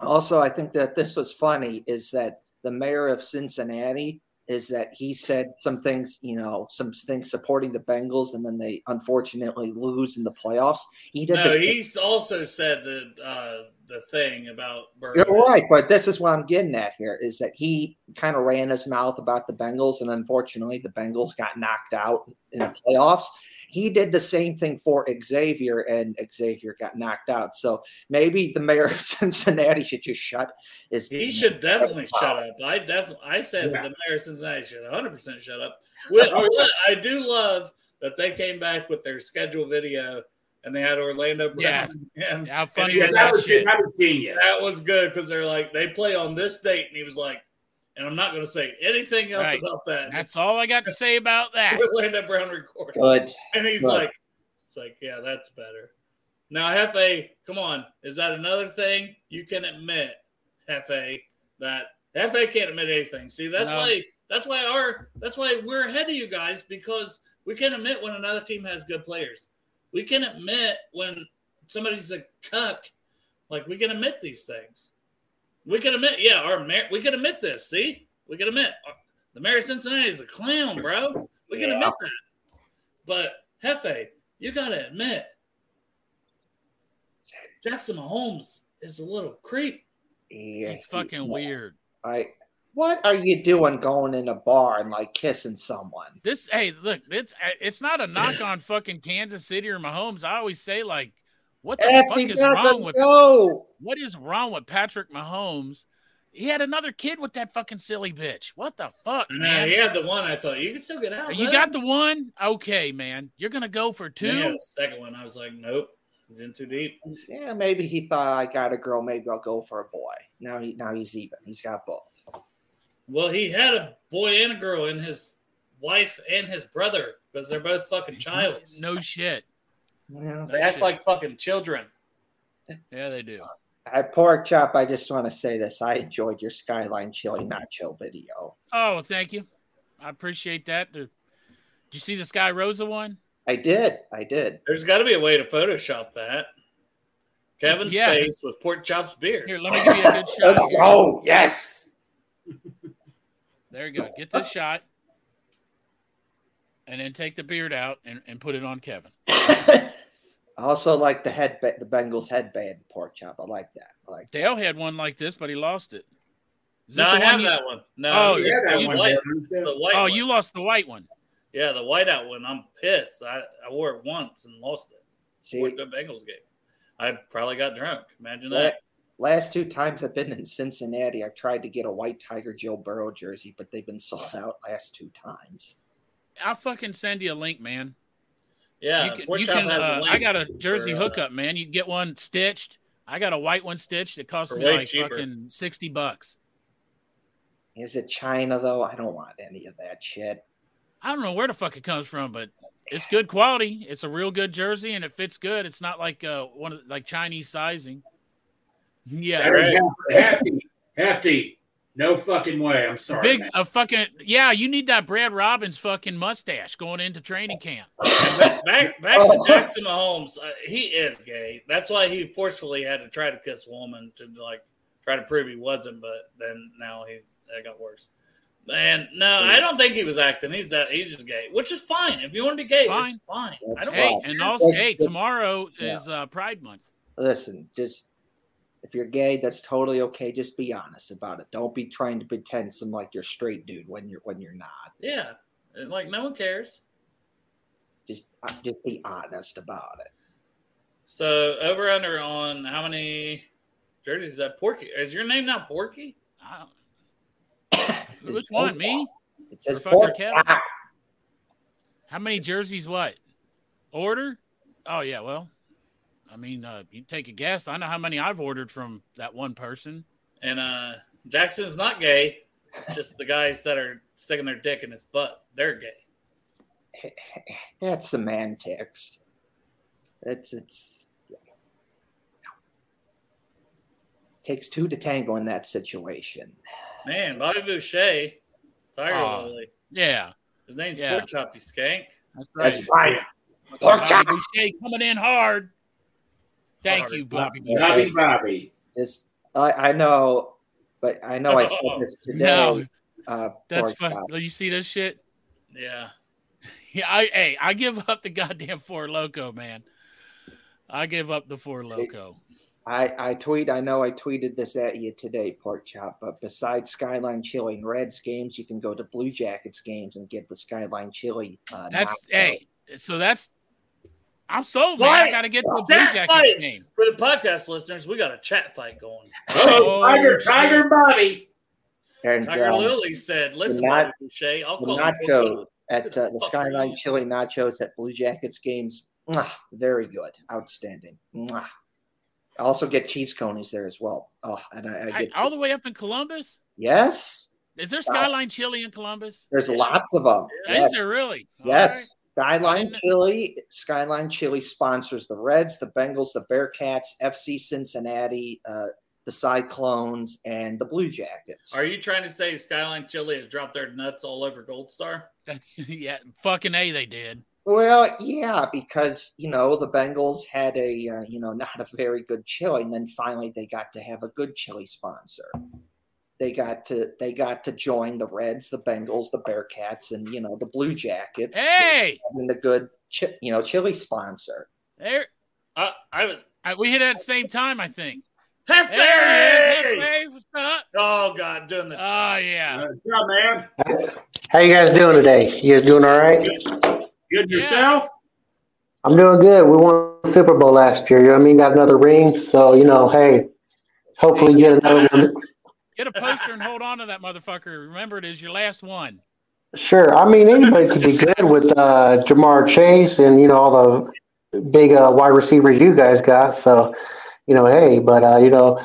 Also, I think that this was funny is that the mayor of Cincinnati is that he said some things, you know, some things supporting the Bengals, and then they unfortunately lose in the playoffs. He did No, he's also said that uh, the thing about Burrow. You're right, but this is what I'm getting at here is that he kind of ran his mouth about the Bengals, and unfortunately, the Bengals got knocked out in the playoffs. He did the same thing for Xavier, and Xavier got knocked out. So maybe the mayor of *laughs* Cincinnati should just shut his. He should definitely shut up. I definitely, I said Yeah. the mayor of Cincinnati should 100 percent shut up. With, Oh, I do love that they came back with their schedule video and they had Orlando Brown. Yes. *laughs* and- How funny he was was that that was, shit? that was genius. That was good because they're like they play on this date, and he was like, and I'm not going to say anything else Right. about that. That's all I got to say about *laughs* that. Orlando Brown recorded, Good. and he's Good. like, it's like, yeah, that's better. Now, Hefe, come on, is that another thing you can admit, Hefe, that Hefe can't admit anything? See, that's No. why that's why our that's why we're ahead of you guys because we can admit when another team has good players. We can admit when somebody's a cuck. Like we can admit these things. We can admit, yeah, our mayor. We can admit this. See, we can admit uh, the mayor of Cincinnati is a clown, bro. We can Yeah. admit that. But Hefe, you gotta admit, Jackson Mahomes is a little creep. Yeah, He's fucking weird. I. What are you doing going in a bar and like kissing someone? This hey, look, it's it's not a knock on fucking Kansas City or Mahomes. I always say like, what the fuck is wrong with go. What is wrong with Patrick Mahomes? He had another kid with that fucking silly bitch. What the fuck, And man? uh, he had the one I thought you could still get out. you bud." got the one? Okay, man. You're gonna go for two? Yeah, the second one. I was like, nope, he's in too deep. Yeah, maybe he thought I got a girl. Maybe I'll go for a boy. Now he now he's even. He's got both. Well, he had a boy and a girl, and his wife and his brother because they're both fucking childs. *laughs* No shit. Yeah. They act like fucking children. Yeah, they do. At Pork Chop, I just want to say this. I enjoyed your Skyline Chili Nacho video. Oh, thank you. I appreciate that. Did you see the Sky Rosa one? I did. I did. There's got to be a way to Photoshop that. Kevin's Yeah. face with pork chops beard. Here, let me give you a good *laughs* shot. Let's here. go. Yes. There you go. Get this shot. And then take the beard out and, and put it on Kevin. *laughs* I also like the head, the Bengals headband pork chop. I like that. I like. Dale had one like this, but he lost it. Is No, this I have you- that one. No, Oh, it's yeah, that the one, white, Darren. the white Oh, one. you lost the white one. Yeah, the whiteout one. I'm pissed. I, I wore it once and lost it. See, Wore the Bengals game. I probably got drunk. Imagine la- that. Last two times I've been in Cincinnati, I've tried to get a white Tiger Joe Burrow jersey, but they've been sold out last two times. I'll fucking send you a link, man. Yeah, you can, you can, has a uh, link I got a jersey for, uh, hookup, man. You can get one stitched. I got a white one stitched. It cost me like cheaper. fucking 60 bucks. Is it China though? I don't want any of that shit. I don't know where the fuck it comes from, but it's good quality. It's a real good jersey and it fits good. It's not like uh one of like Chinese sizing. Yeah. Very hefty, hefty. No fucking way. I'm sorry. Big man. a fucking yeah, you need that Brad Robbins fucking mustache going into training camp. back back, back to *laughs* Jackson Mahomes. Uh, he is gay. That's why he forcefully had to try to kiss a woman to like try to prove he wasn't. But then now he that got worse. And no, I don't think he was acting. He's that. He's just gay, which is fine. If you want to be gay, Fine. it's fine. That's I don't. Hey, and also That's- hey, that's- tomorrow yeah. is uh Pride Month. Listen, just if you're gay, that's totally okay. Just be honest about it. Don't be trying to pretend some like you're straight dude when you're when you're not. Yeah, like no one cares. Just uh, just be honest about it. So over under on how many jerseys is that Porky? Is your name not Porky? Which one? Me? It says Or fucking pork Kevin? chop. How many jerseys? What order? Oh yeah, well, I mean, uh, you take a guess. I know how many I've ordered from that one person. And uh Jackson's not gay. Just the guys that are sticking their dick in his butt. They're gay. *laughs* That's semantics. It's it's takes two to tango in that situation. Man, Bobby Boucher, Tiger Aw. Lily. Yeah, His name's Yeah. Pork Chop, you skank. that's right. That's right. Bobby Pork chop. Boucher coming in hard. Thank Hard. you, Bobby Yeah. Bobby Bobby. This I, I know, but I know I said this today. No, uh, that's pork fun. chop. You see this shit? Yeah. *laughs* Yeah, I hey, I give up the goddamn four loco, man. I give up the four loco. I, I tweet. I know I tweeted this at you today, Pork Chop. But besides Skyline Chili and Reds games, you can go to Blue Jackets games and get the Skyline Chili. Uh, That's knockout. hey, so that's I'm sold, man. I gotta get to a Blue Jackets fight. game. For the podcast listeners, we got a chat fight going. *laughs* Oh, Tiger. Tiger Bobby. And Tiger uh, Lily said, "Listen, the Bobby Boucher, I'll call nacho at uh, the Skyline. Chili nachos at Blue Jackets games. Mwah, very good, outstanding. Mwah. I also get cheese coneys there as well. Oh, and I, I I, all the way up in Columbus. yes. Is there Skyline Chili in Columbus? There's lots of them. Is Yes. there really? All Yes. Skyline Chili. Skyline Chili sponsors the Reds, the Bengals, the Bearcats, FC Cincinnati, uh, the Cyclones, and the Blue Jackets. Are you trying to say Skyline Chili has dropped their nuts all over Gold Star? That's *laughs* yeah, fucking a they did. Well, yeah, because you know the Bengals had a uh, you know not a very good chili, and then finally they got to have a good chili sponsor. They got to they got to join the Reds, the Bengals, the Bearcats, and you know the Blue Jackets. Hey, having a good chi- you know chili sponsor. there Uh, I was I, we hit it at the same time. I think. Hefe! There he is. Hefe, what's up? Oh God, doing the Oh yeah. What's up, man? How you guys doing today? You guys doing all right? Good yourself? I'm doing good. We won the Super Bowl last year. You know what I mean? Got another ring. So, you know, hey, hopefully get another one. Get a poster and hold on to that motherfucker. Remember, it is your last one. Sure. I mean, anybody could be good with uh, Ja'Marr Chase and you know all the big uh, wide receivers you guys got. So, you know, hey, but uh, you know,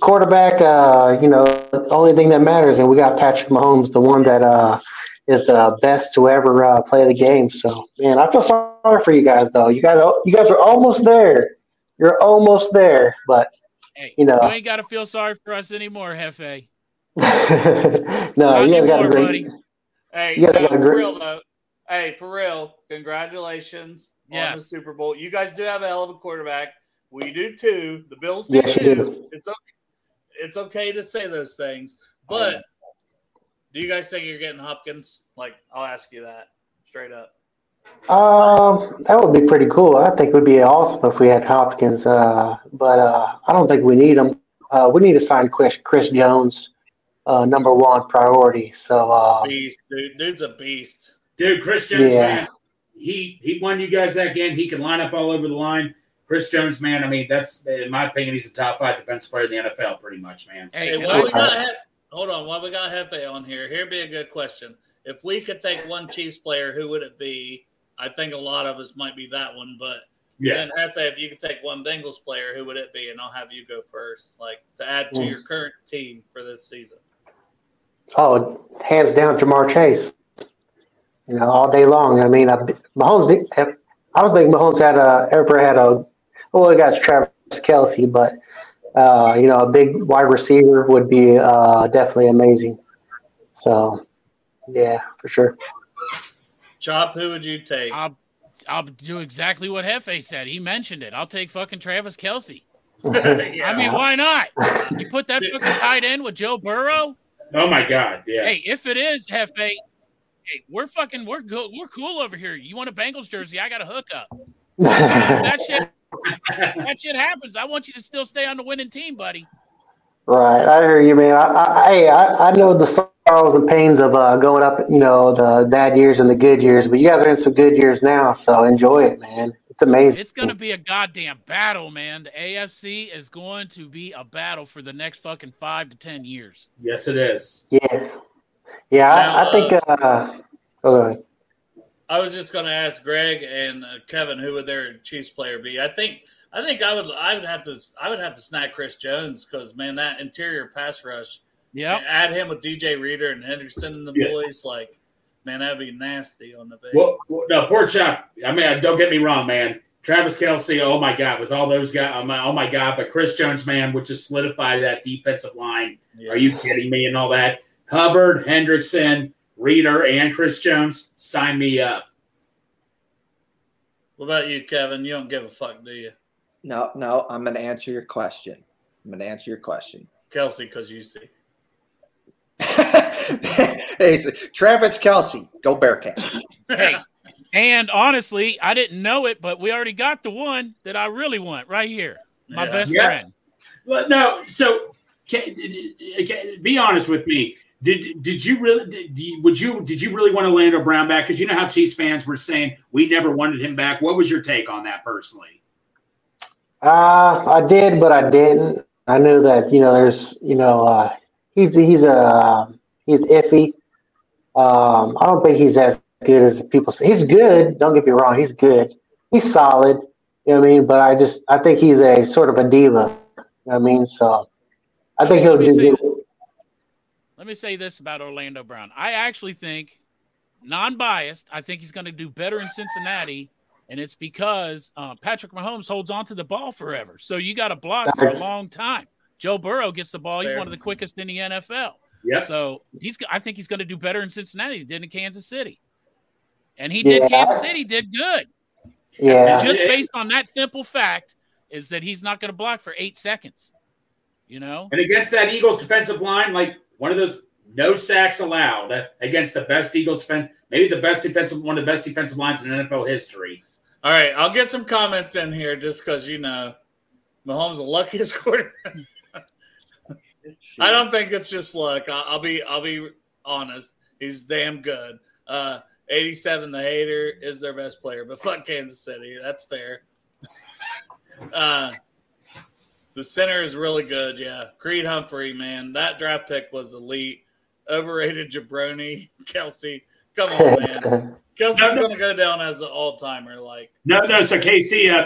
quarterback, uh, you know, the only thing that matters, and we got Patrick Mahomes, the one that uh, is the best to ever uh, play the game. So, man, I feel sorry for you guys, though. You guys, you guys are almost there. You're almost there, but Hey, You know. you ain't got to feel sorry for us anymore, Hefe. *laughs* no, Not you guys got a anymore, great. buddy. Hey, Yeah, they no, got a for real though. Hey, for real, congratulations on the Super Bowl. You guys do have a hell of a quarterback. We do too. The Bills do Yes, too. do. It's okay. It's okay to say those things, but do you guys think you're getting Hopkins? Like, I'll ask you that straight up. Um, that would be pretty cool. I think it would be awesome if we had Hopkins. Uh, but uh, I don't think we need him. Uh, we need to sign Chris, Chris Jones, uh, number one priority. So uh, Beast, dude. Dude's a beast. Dude, Chris Jones, Yeah. man, he he won you guys that game. He can line up all over the line. Chris Jones, man, I mean, that's in my opinion, he's a top five defensive player in the NFL, pretty much, man. Hey, Hey, and we got Hef- hold on, while we got Hefe on here, here'd be a good question. If we could take one Chiefs player, who would it be? I think a lot of us might be that one, but Yeah. then Hefe, if you could take one Bengals player, who would it be? And I'll have you go first, like to add to Hmm. your current team for this season. oh, hands down, Ja'Marr Chase. You know, all day long. I mean, I, Mahomes. I don't think Mahomes had a ever had a. Well, he got Travis Kelce, but uh, you know, a big wide receiver would be uh, definitely amazing. So, yeah, for sure. Chop, who would you take? I'll I'll do exactly what Hefe said. He mentioned it. I'll take fucking Travis Kelce. *laughs* Yeah. I mean, why not? You put that *laughs* fucking tight end with Joe Burrow. Oh my God, yeah. Hey, if it is Hefe, hey, we're fucking we're good. We're cool over here. You want a Bengals jersey? I got a hookup. *laughs* That shit that shit happens. I want you to still stay on the winning team, buddy. Right, I hear you, man. I, I, hey, I, I know the sorrows and pains of uh, going up, you know, the bad years and the good years, but you guys are in some good years now, so enjoy it, man. It's amazing. It's gonna be a goddamn battle, man. The AFC is going to be a battle for the next fucking five to ten years. Yes, it is. Yeah, yeah. I, I think. Uh, oh. I was just going to ask Greg and uh, Kevin who would their Chiefs player be. I think I think I would I would have to I would have to snag Chris Jones because man that interior pass rush. Yep. Add him with DJ Reader and Henderson and the Yeah. boys like man that'd be nasty on the base. Well, well, no, poor chop. I mean, don't get me wrong, man. Travis Kelce, oh my God, with all those guys, oh my, oh my God. But Chris Jones, man, would just solidify that defensive line. Yeah. Are you kidding me? And all that. Hubbard, Hendrickson, Reader, and Chris Jones, sign me up. What about you, Kevin? You don't give a fuck, do you, No, no, I'm going to answer your question. I'm going to answer your question. Kelce? Because you see, *laughs* hey, so Travis Kelce, go Bearcats. Hey, and honestly, I didn't know it, but we already got the one that I really want right here. My Yeah. best Yeah. friend. Well, no. So, can, can, be honest with me. Did did you really? Did, you- would you did you really want to Orlando Brown back? Because you know how Chiefs fans were saying we never wanted him back. What was your take on that personally? Uh, I did, but I didn't. I knew that you know there's you know uh, he's he's a he's iffy. Um, I don't think he's as good as people say. He's good. Don't get me wrong. He's good. He's solid. You know what I mean? But I just I think he's a sort of a diva. You know what I mean? So I think he'll Let do good. Let me say this about Orlando Brown. I actually think, non-biased, I think he's going to do better in Cincinnati, and it's because uh, Patrick Mahomes holds on to the ball forever. So you got to block for a long time. Joe Burrow gets the ball; he's one of the quickest in the NFL. Yep. So he's. I think he's going to do better in Cincinnati than he did in Kansas City, and he did. Yeah. Kansas City did good. Yeah. And just based on that simple fact, is that he's not going to block for eight seconds. You know, And against that Eagles defensive line, like one of those no sacks allowed against the best Eagles defense, maybe the best defensive, one of the best defensive lines in NFL history. all right, I'll get some comments in here just because you know Mahomes the luckiest *laughs* quarterback. I don't think it's just luck. I'll, I'll be I'll be honest. He's damn good. Uh, 87, the hater, is their best player, but fuck Kansas City. That's fair. *laughs* uh, The center is really good. Yeah, Creed Humphrey, man, that draft pick was elite. Overrated jabroni, *laughs* Kelce. Come on, man. *laughs* Kelce's No, no. going to go down as an all timer. Like, No, no. So KC, uh,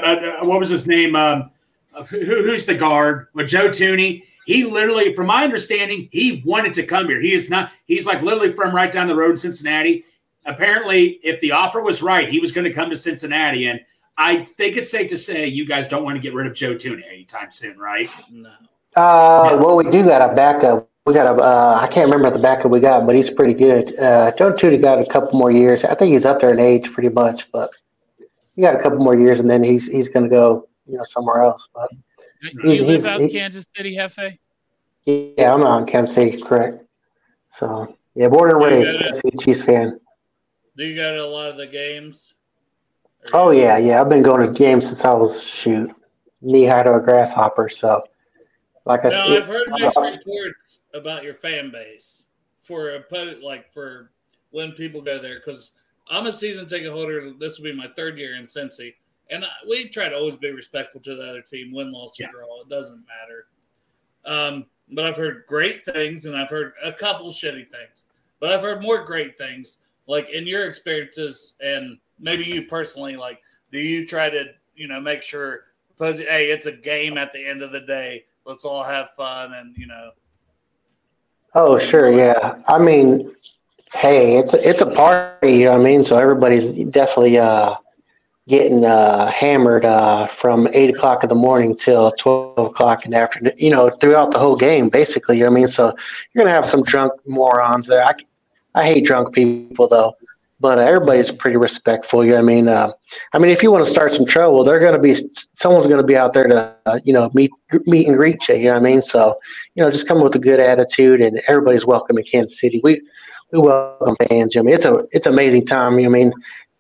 uh, what was his name? Um, uh, who, who's the guard? With Joe Thuney. He literally, from my understanding, he wanted to come here. He is not. He's like literally from right down the road in Cincinnati. Apparently, if the offer was right, he was going to come to Cincinnati. And I think it's safe to say you guys don't want to get rid of Joe Thuney anytime soon, right? no. Uh, well, we do got a backup. We got a. Uh, I can't remember the backup we got, but he's pretty good. Uh, Joe Thuney got a couple more years. I think he's up there in age, pretty much, but he got a couple more years, and then he's he's going to go, you know, somewhere else. But You He's- live out in Kansas City, Hefe? yeah, I'm on Kansas City, correct. So yeah, born and raised yeah, yeah. Kansas City Chiefs fan. Do you go to a lot of the games? Oh yeah, yeah. I've been going to games since I was shoot knee high to a grasshopper. So, like I Now said, I've heard uh, mixed reports about your fan base for a like for when people go there because I'm a season ticket holder. This will be my third year in Cincy, and I, we try to always be respectful to the other team, win, loss, or Yeah. draw. It doesn't matter. Um, but I've heard great things, and I've heard a couple shitty things. But I've heard more great things. Like in your experiences, and maybe you personally, like, do you try to, you know, make sure, hey, it's a game at the end of the day. Let's all have fun, and you know, Oh, sure, yeah. I mean, hey, it's a, it's a party, you know what I mean? So everybody's definitely uh, getting uh, hammered uh, from eight o'clock in the morning till twelve o'clock in the afternoon. You know, throughout the whole game, basically. You know I mean? So you're gonna have some drunk morons there. I, I hate drunk people though, but uh, everybody's pretty respectful. You know I mean? Uh, I mean, if you want to start some trouble, they're gonna be someone's gonna be out there to uh, you know meet meet and greet you. You know what I mean? So you know, just come with a good attitude, and everybody's welcome in Kansas City. We we welcome fans. You know, I mean, it's a it's amazing time. You know, I mean,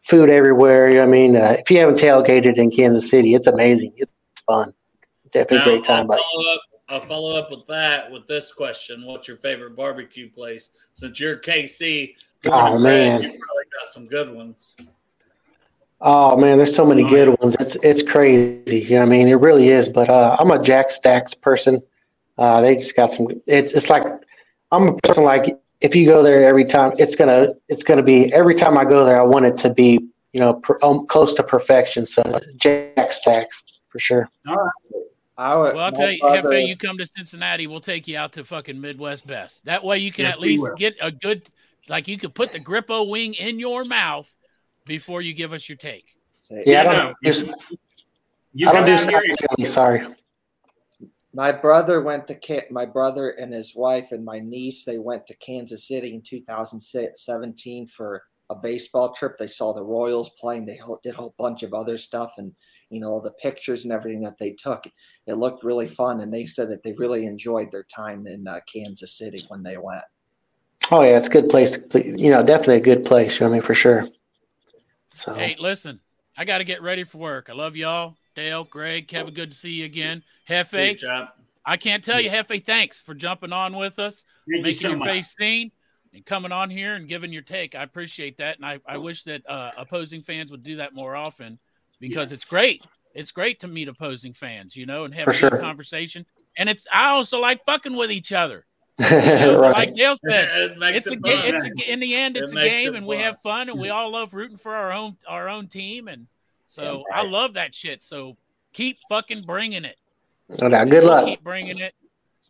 food everywhere. You know, what I mean, uh, if you haven't tailgated in Kansas City, it's amazing. It's fun. Definitely a Now, great time. I'll follow up. I'll follow up with that with this question: What's your favorite barbecue place? Since you're KC, Oh, man. you probably got some good ones. oh man, there's so many good ones. It's it's crazy. You know, what I mean, it really is. But uh, I'm a Jack Stacks person. Uh, they just got some. It's it's like I'm a person like if you go there every time, it's gonna it's gonna be every time I go there, I want it to be you know per, um, close to perfection. So Jack Stacks for sure. All right. I would, Well, I'll tell you, brother- Hefe, you come to Cincinnati, we'll take you out to fucking Midwest Best. That way you can Yes, at least get a good, like you could put the Grippo wing in your mouth before you give us your take. Yeah, I don't. you- just- You I don't do here. Sorry. My brother went to Ca- my brother and his wife and my niece. They went to Kansas City in 2017 for a baseball trip. They saw the Royals playing. They did a whole bunch of other stuff, and you know all the pictures and everything that they took. It looked really fun, and they said that they really enjoyed their time in uh, Kansas City when they went. Oh yeah, it's a good place. To, you know, definitely a good place. You know I mean for sure. So Hey, listen, I got to get ready for work. I love y'all. Dale, Greg, Kevin, good to see you again. Hefe, job. I can't tell you, Hefe, thanks for jumping on with us, Thank you making so your much. face seen, and coming on here and giving your take. I appreciate that. And I, I wish that uh, opposing fans would do that more often because Yes. it's great. It's great to meet opposing fans, you know, and have For a good sure. conversation. And it's I also like fucking with each other. *laughs* You know, right. Like Dale said, *laughs* it makes it's a game. It's a, in the end, It it's a game, it and we have fun, and we all love rooting for our own our own team, and so I love that shit. So keep fucking bringing it. No doubt. Good luck. Keep bringing it,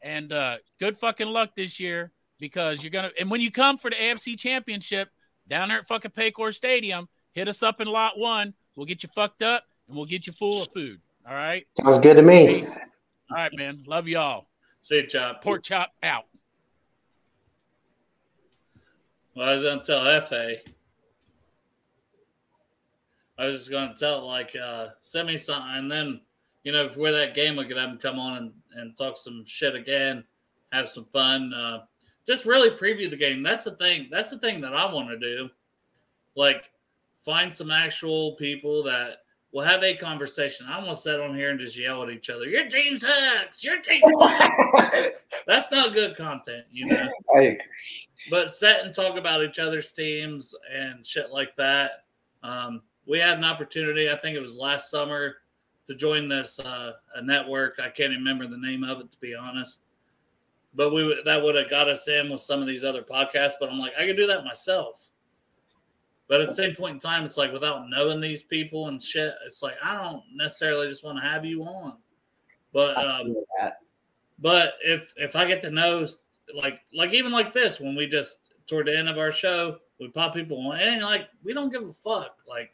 and uh, good fucking luck this year because you're gonna. And when you come for the AFC Championship down there at fucking Paycor Stadium, hit us up in Lot One. We'll get you fucked up, and we'll get you full of food. All right. Sounds good to me. Peace. All right, man. Love y'all. See you, Chop. Pork chop out. Well, I was gonna tell Fa. I was just gonna tell like uh send me something and then you know before that game we could have him come on and, and talk some shit again, have some fun. Uh just really preview the game. That's the thing. That's the thing that I want to do. Like find some actual people that will have a conversation. I want to sit on here and just yell at each other. Your team sucks. Your team sucks. *laughs* That's not good content, you know I agree. but sit and talk about each other's teams and shit like that. Um, we had an opportunity, I think it was last summer, to join this uh, a network. I can't remember the name of it to be honest, but we that would have got us in with some of these other podcasts. But I'm like, I could do that myself. But at the same point in time, it's like without knowing these people and shit, it's like I don't necessarily just want to have you on. But um, but if if I get to know like like even like this when we just toward the end of our show we pop people on it ain't like we don't give a fuck like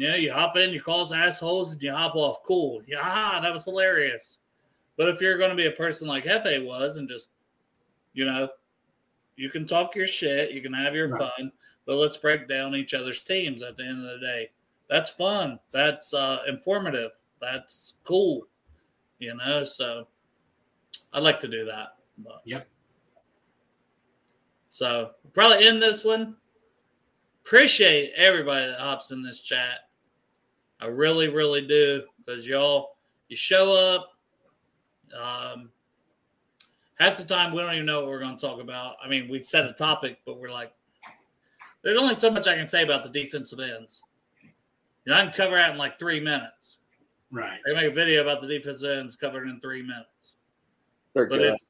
you know you hop in you call us assholes and you hop off cool yeah ah, that was hilarious but if you're going to be a person like Hefe was and just you know you can talk your shit you can have your Right. fun but let's break down each other's teams at the end of the day that's fun that's uh informative that's cool you know so I'd like to do that. But. Yep. So probably end this one. Appreciate everybody that hops in this chat. I really, really do because y'all you show up. Um, half the time we don't even know what we're going to talk about. I mean, we set a topic, but we're like, there's only so much I can say about the defensive ends. You know, I can cover that in like three minutes. Right. I can make a video about the defensive ends covered in three minutes They're but good. it's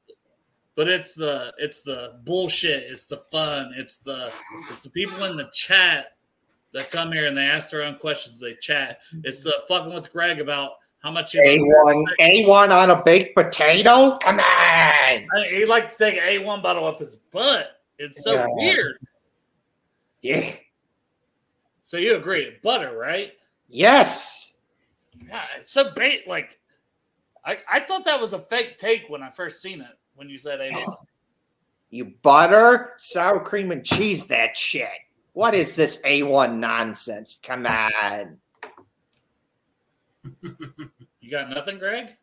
but it's the it's the bullshit it's the fun it's the it's the people in the chat that come here and they ask their own questions they chat it's the fucking with greg about how much he A1, A1 on a baked potato? Come on. I- he like to take a1 bottle up his butt it's so Yeah. weird Yeah. so you agree butter right Yes. yeah it's so bait like I, I thought that was a fake take when i first seen it when you said a1 *sighs* You butter, sour cream, and cheese that shit. What is this A1 nonsense? Come on. *laughs* you got nothing greg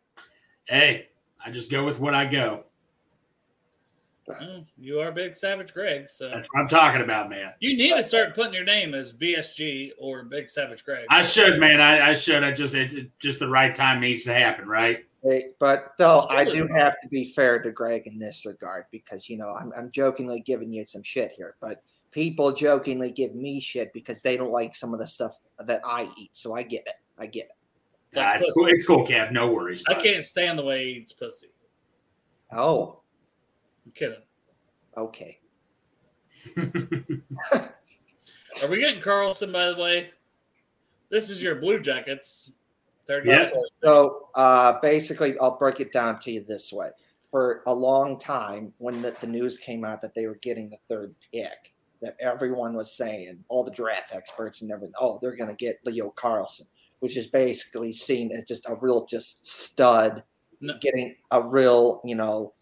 Hey, I just go with what I go. Well, you are big savage greg so That's what I'm talking about, man. You need to start putting your name as BSG or Big Savage Greg. I should, man. I, I should. I just it's just the right time needs to happen, right? Hey, but though I do have to be fair to Greg in this regard because you know I'm, I'm jokingly giving you some shit here, but people jokingly give me shit because they don't like some of the stuff that I eat. So I get it. I get it. Nah, it's cool. It's cool, Kev. No worries. I can't stand the way he eats pussy. Oh, I'm kidding. okay. *laughs* *laughs* Are we getting Carlson, by the way? This is your Blue Jackets. Third Yeah. So uh, basically, I'll break it down to you this way. For a long time, when the, the news came out that they were getting the third pick, that everyone was saying, all the draft experts and everything, oh, they're going to get Leo Carlsson, which is basically seen as just a real just stud, No. getting a real, you know,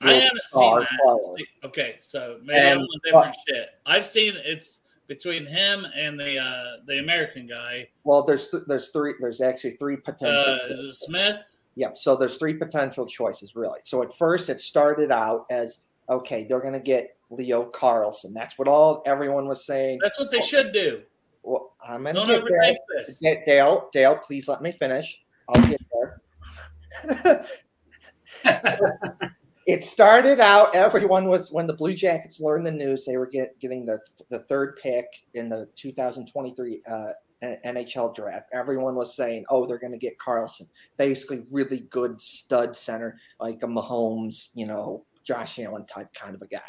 I haven't seen that. player. Okay, so maybe I'm And- on different shit. I've seen it's between him and the uh the American guy. Well, there's th- there's three. There's actually three potential. Uh, is it Smith? Yeah, so there's three potential choices, really. So at first, it started out as okay, they're going to get Leo Carlsson. That's what all everyone was saying. That's what they should do. Well, I'm going to get there. this. Dale, Dale, please let me finish. I'll get there. *laughs* it started out. Everyone was when the Blue Jackets learned the news. They were get, getting the the third pick in the 2023 uh, NHL draft. Everyone was saying, "Oh, they're going to get Carlsson." Basically, really good stud center like a Mahomes, you know, Josh Allen type kind of a guy.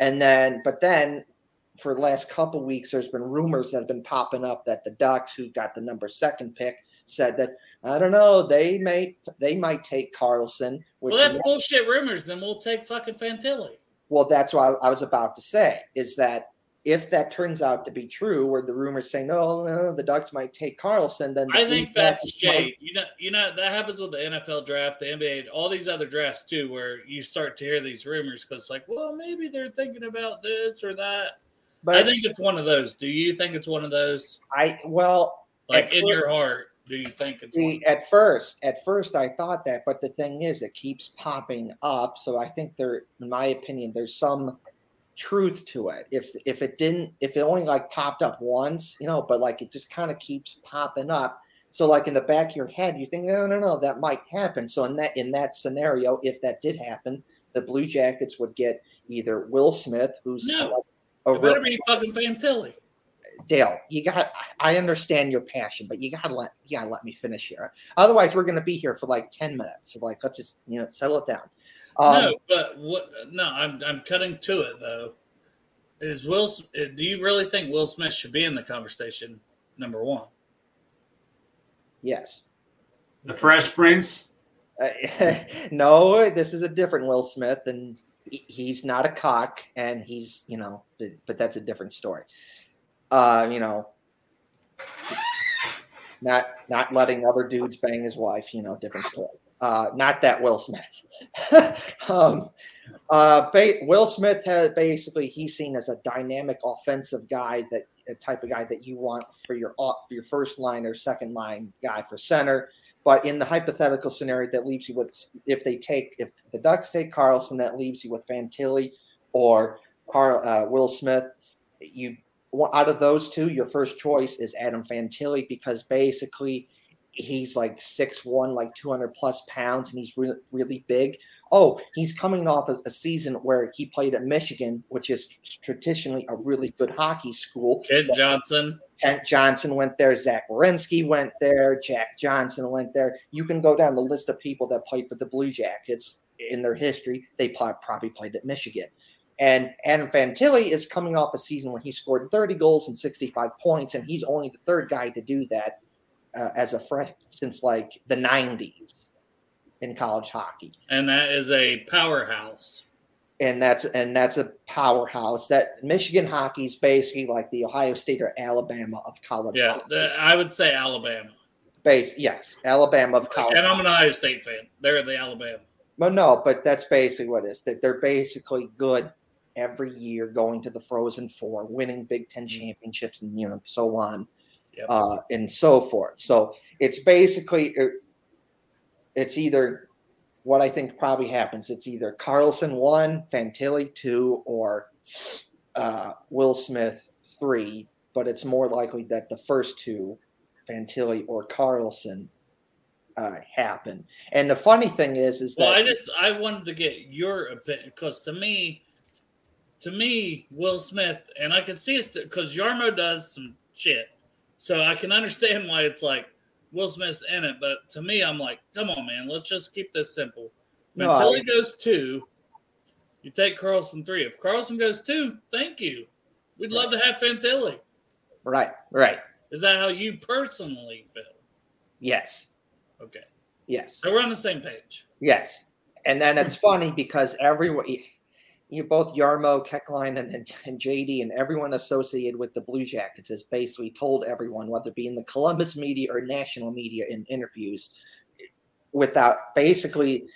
And then, but then for the last couple weeks, there's been rumors that have been popping up that the Ducks, who got the number second pick, said that I don't know they may they might take Carlsson. Which Well, that's bullshit rumors. Then we'll take fucking Fantilli. well, that's what I was about to say. Is that if that turns out to be true, where the rumors say no, oh, no, the Ducks might take Carlsson, then the I think that's might- shade. You know, you know that happens with the NFL draft, the NBA, all these other drafts too, where you start to hear these rumors because, like, well, maybe they're thinking about this or that. But I think it's one of those. Do you think it's one of those? I well, Like in first- your heart, do you think it's one? See, at first, at first, I thought that, but the thing is, it keeps popping up. So I think there, in my opinion, there's some truth to it. If if it didn't, if it only like popped up once, you know, but like it just kind of keeps popping up. So like in the back of your head, you think, no, no, no, that might happen. So in that in that scenario, if that did happen, the Blue Jackets would get either Will Smith, who's No. like a better real, be fucking Fantilli. Dale, you got. I understand your passion, but you gotta let you gotta let me finish here. Otherwise, we're gonna be here for like ten minutes. So like, let's just you know settle it down. Um, no, but what? No, I'm I'm cutting to it though. Is Will? Do you really think Will Smith should be in the conversation? Number one. Yes. The Fresh Prince. Uh, *laughs* no, this is a different Will Smith, and he's not a cock, and he's you know, but- but that's a different story. Uh, you know, not not letting other dudes bang his wife, you know, different story. Uh, not that Will Smith. *laughs* um, uh, Will Smith has basically he's seen as a dynamic offensive guy that a type of guy that you want for your for your first line or second line guy for center. But in the hypothetical scenario that leaves you with if they take if the Ducks take Carlsson, that leaves you with Fantilli or Carl uh, Will Smith. You out of those two, your first choice is Adam Fantilli because basically he's like six one, like two hundred plus pounds, and he's really really big. Oh, he's coming off a, a season where he played at Michigan, which is traditionally a really good hockey school. Kent Johnson. Kent Johnson went there. Zach Werenski went there. Jack Johnson went there. You can go down the list of people that played for the Blue Jackets in their history. They probably played at Michigan. And Adam Fantilli is coming off a season when he scored 30 goals and 65 points, and he's only the third guy to do that uh, as a fresh since like the 90s in college hockey. And that is a powerhouse. And that's and that's a powerhouse. That Michigan hockey is basically like the Ohio State or Alabama of college. Yeah, hockey. the, I would say Alabama. Base, yes, Alabama of college. And I'm an Ohio State fan. They're the Alabama. Well, no, but that's basically what it is. That they're basically good every year, going to the Frozen Four, winning Big Ten championships, and you know so on, Yep. uh, and so forth. So it's basically it's either what I think probably happens. It's either Carlsson one, Fantilli two, or uh, Will Smith three. But it's more likely that the first two, Fantilli or Carlsson, uh, happen. And the funny thing is, is Well, that I just I wanted to get your opinion because to me, to me, Will Smith, and I can see it's because Yarmo does some shit, so I can understand why it's like Will Smith's in it. But to me, I'm like, come on, man, let's just keep this simple. No, Until I- he goes two, you take Carlsson three. If Carlsson goes two, thank you. We'd love to have Fantilli. right, right, Is that how you personally feel? yes, Okay, yes, so we're on the same page. yes. And then it's funny because everyone, you both Jarmo, Keckline, and, and, and JD, and everyone associated with the Blue Jackets has basically told everyone, whether it be in the Columbus media or national media in interviews, without basically,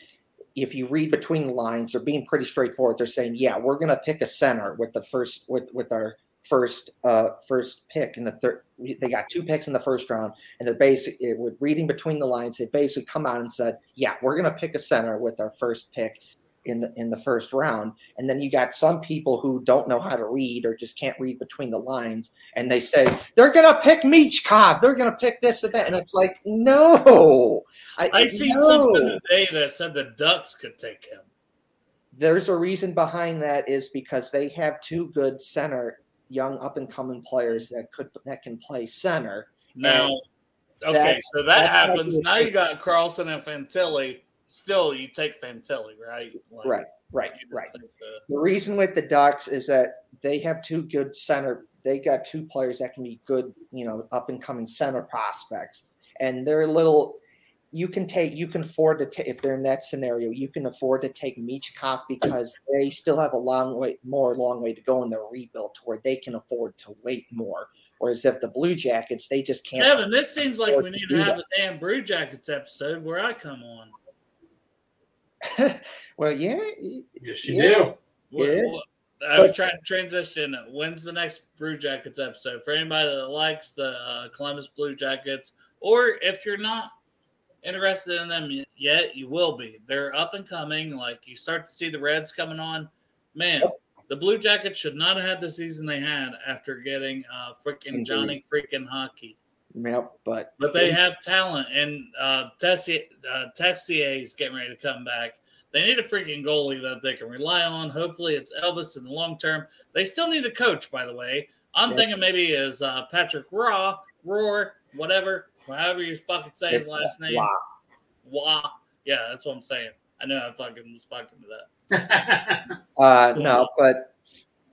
if you read between the lines, they're being pretty straightforward. They're saying, "Yeah, we're going to pick a center with the first with with our first uh first pick in the third. They got two picks in the first round, and they're basically with reading between the lines. They basically come out and said, "Yeah, we're going to pick a center with our first pick." In the, in the first round, and then you got some people who don't know how to read or just can't read between the lines, and they say they're gonna pick Michkov, they're gonna pick this and that, and it's like no, I seen no. something today that said the Ducks could take him. there's a reason behind that is because they have two good center young up and coming players that could that can play center Now, okay, so that happens. Now you got Carlsson and Fantilli. Still, you take Fantilli, right? Like, right right right the- the reason with the ducks is that they have two good center they got two players that can be good you know up and coming center prospects and they're a little you can take you can afford to take if they're in that scenario you can afford to take Michkov because they still have a long way more long way to go in their rebuild to where they can afford to wait more whereas if the blue jackets they just can't Kevin, this seems like we need to have that. a damn Blue Jackets episode where I come on. *laughs* well yeah Yes, you Yeah. do. What- Yeah. what- I was trying to transition. When's the next Blue Jackets episode? For anybody that likes the uh, Columbus Blue Jackets, or if you're not interested in them yet, you will be. They're up and coming. Like you start to see the Reds coming on. Man, the Blue Jackets should not have had the season they had after getting uh, freaking Johnny freaking hockey. Yep but But they have talent, and uh, Tessier, uh, Texier is getting ready to come back. They need a freaking goalie that they can rely on. Hopefully, it's Elvis in the long term. They still need a coach, by the way. I'm Yeah. thinking maybe is uh, Patrick Raw, Roar, whatever, however you fucking say his last name. Wow. Wah. Yeah, that's what I'm saying. I know I fucking was fucking with that. *laughs* Uh, no, but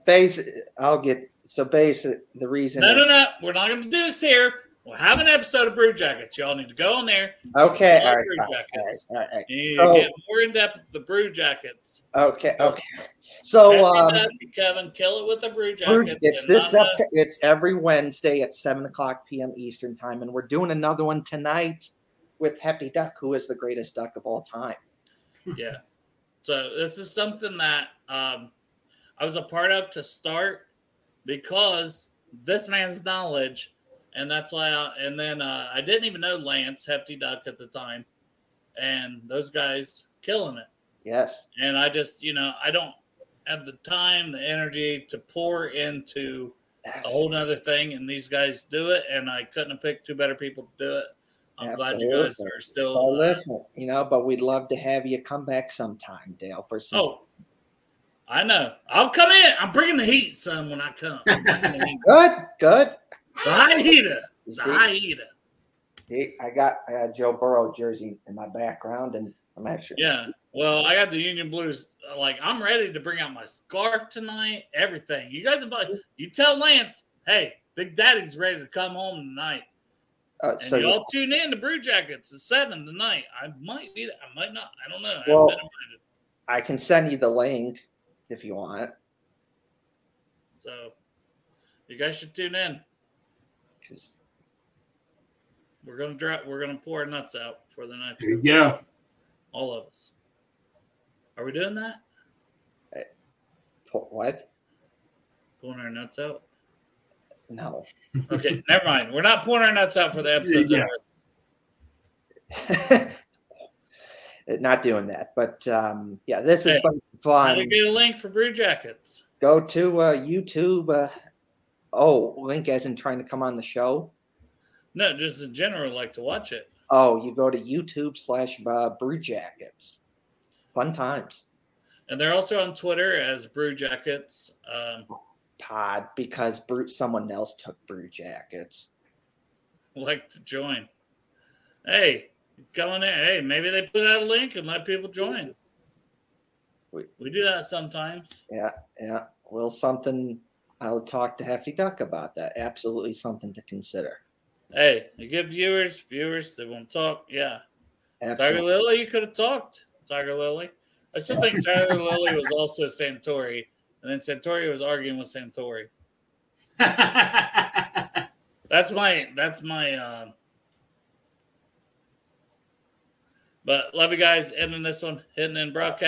base. I'll get so base. The reason. No, no, no. We're not going to do this here. We'll have an episode of Brew Jackets. Y'all need to go on there. Okay. All right. Brew All right. Jackets. All right, all right. You need So- to get more in depth with the Brew Jackets. Okay. Okay. So um, Kevin, kill it with the Brew Jackets. it's this not up. the- It's every Wednesday at seven o'clock p.m. Eastern time, and we're doing another one tonight with Hefty Duck, who is the greatest duck of all time. *laughs* yeah. So this is something that um, I was a part of to start because this man's knowledge, and that's why. I, and then uh, I didn't even know Lance Hefty Duck at the time, and those guys killing it. Yes. And I just, you know, I don't have the time, the energy to pour into a whole nother thing, and these guys do it, and I couldn't have picked two better people to do it. I'm glad you guys Absolutely. are still. Well, listen, you know, but we'd love to have you come back sometime, Dale, for some. Oh, I know. I'll come in. I'm bringing the heat, son, when I come. I'm bringing the heat. *laughs* Good, good. The. You The see? heater. See, I got I got Joe Burrow jersey in my background, and I'm actually Yeah. Well, I got the Union Blues. uh, Like, I'm ready to bring out my scarf tonight, everything. You guys invite, you tell Lance, hey, Big Daddy's ready to come home tonight. Uh, And so y'all tune in to Brew Jackets at 7 tonight. I might be there. I might not. I don't know. Well-. I can send you the link if you want. So, you guys should tune in. We're gonna drop. We're gonna pour our nuts out for the night. Yeah. All of us. Are we doing that? What? Pulling our nuts out? No. Okay, *laughs* never mind. We're not pulling our nuts out for the episode. Yeah. *laughs* Not doing that, but um, yeah, this has Hey, been How to fun. get a link for Brew Jackets? Go to uh, YouTube. Uh, oh, link as in trying to come on the show. No, just in general, like to watch it. Oh, you go to YouTube slash uh, Brew Jackets. Fun times. And they're also on Twitter as Brew Jackets. Um, Pod because Brew, someone else took Brew Jackets. like to join. Hey, go on there. Hey, maybe they put out a link and let people join. We- We do that sometimes. Yeah, yeah. Well, something I'll talk to Hefty Duck about that. Absolutely something to consider. Hey, you give viewers, viewers, they want to talk. Yeah. Tiger Lily, you could have talked. Tiger Lily. I still think Tiger *laughs* Lily was also Santori, and then Santori was arguing with Santori. *laughs* That's my that's my um but love you guys ending this one, hitting in broadcast.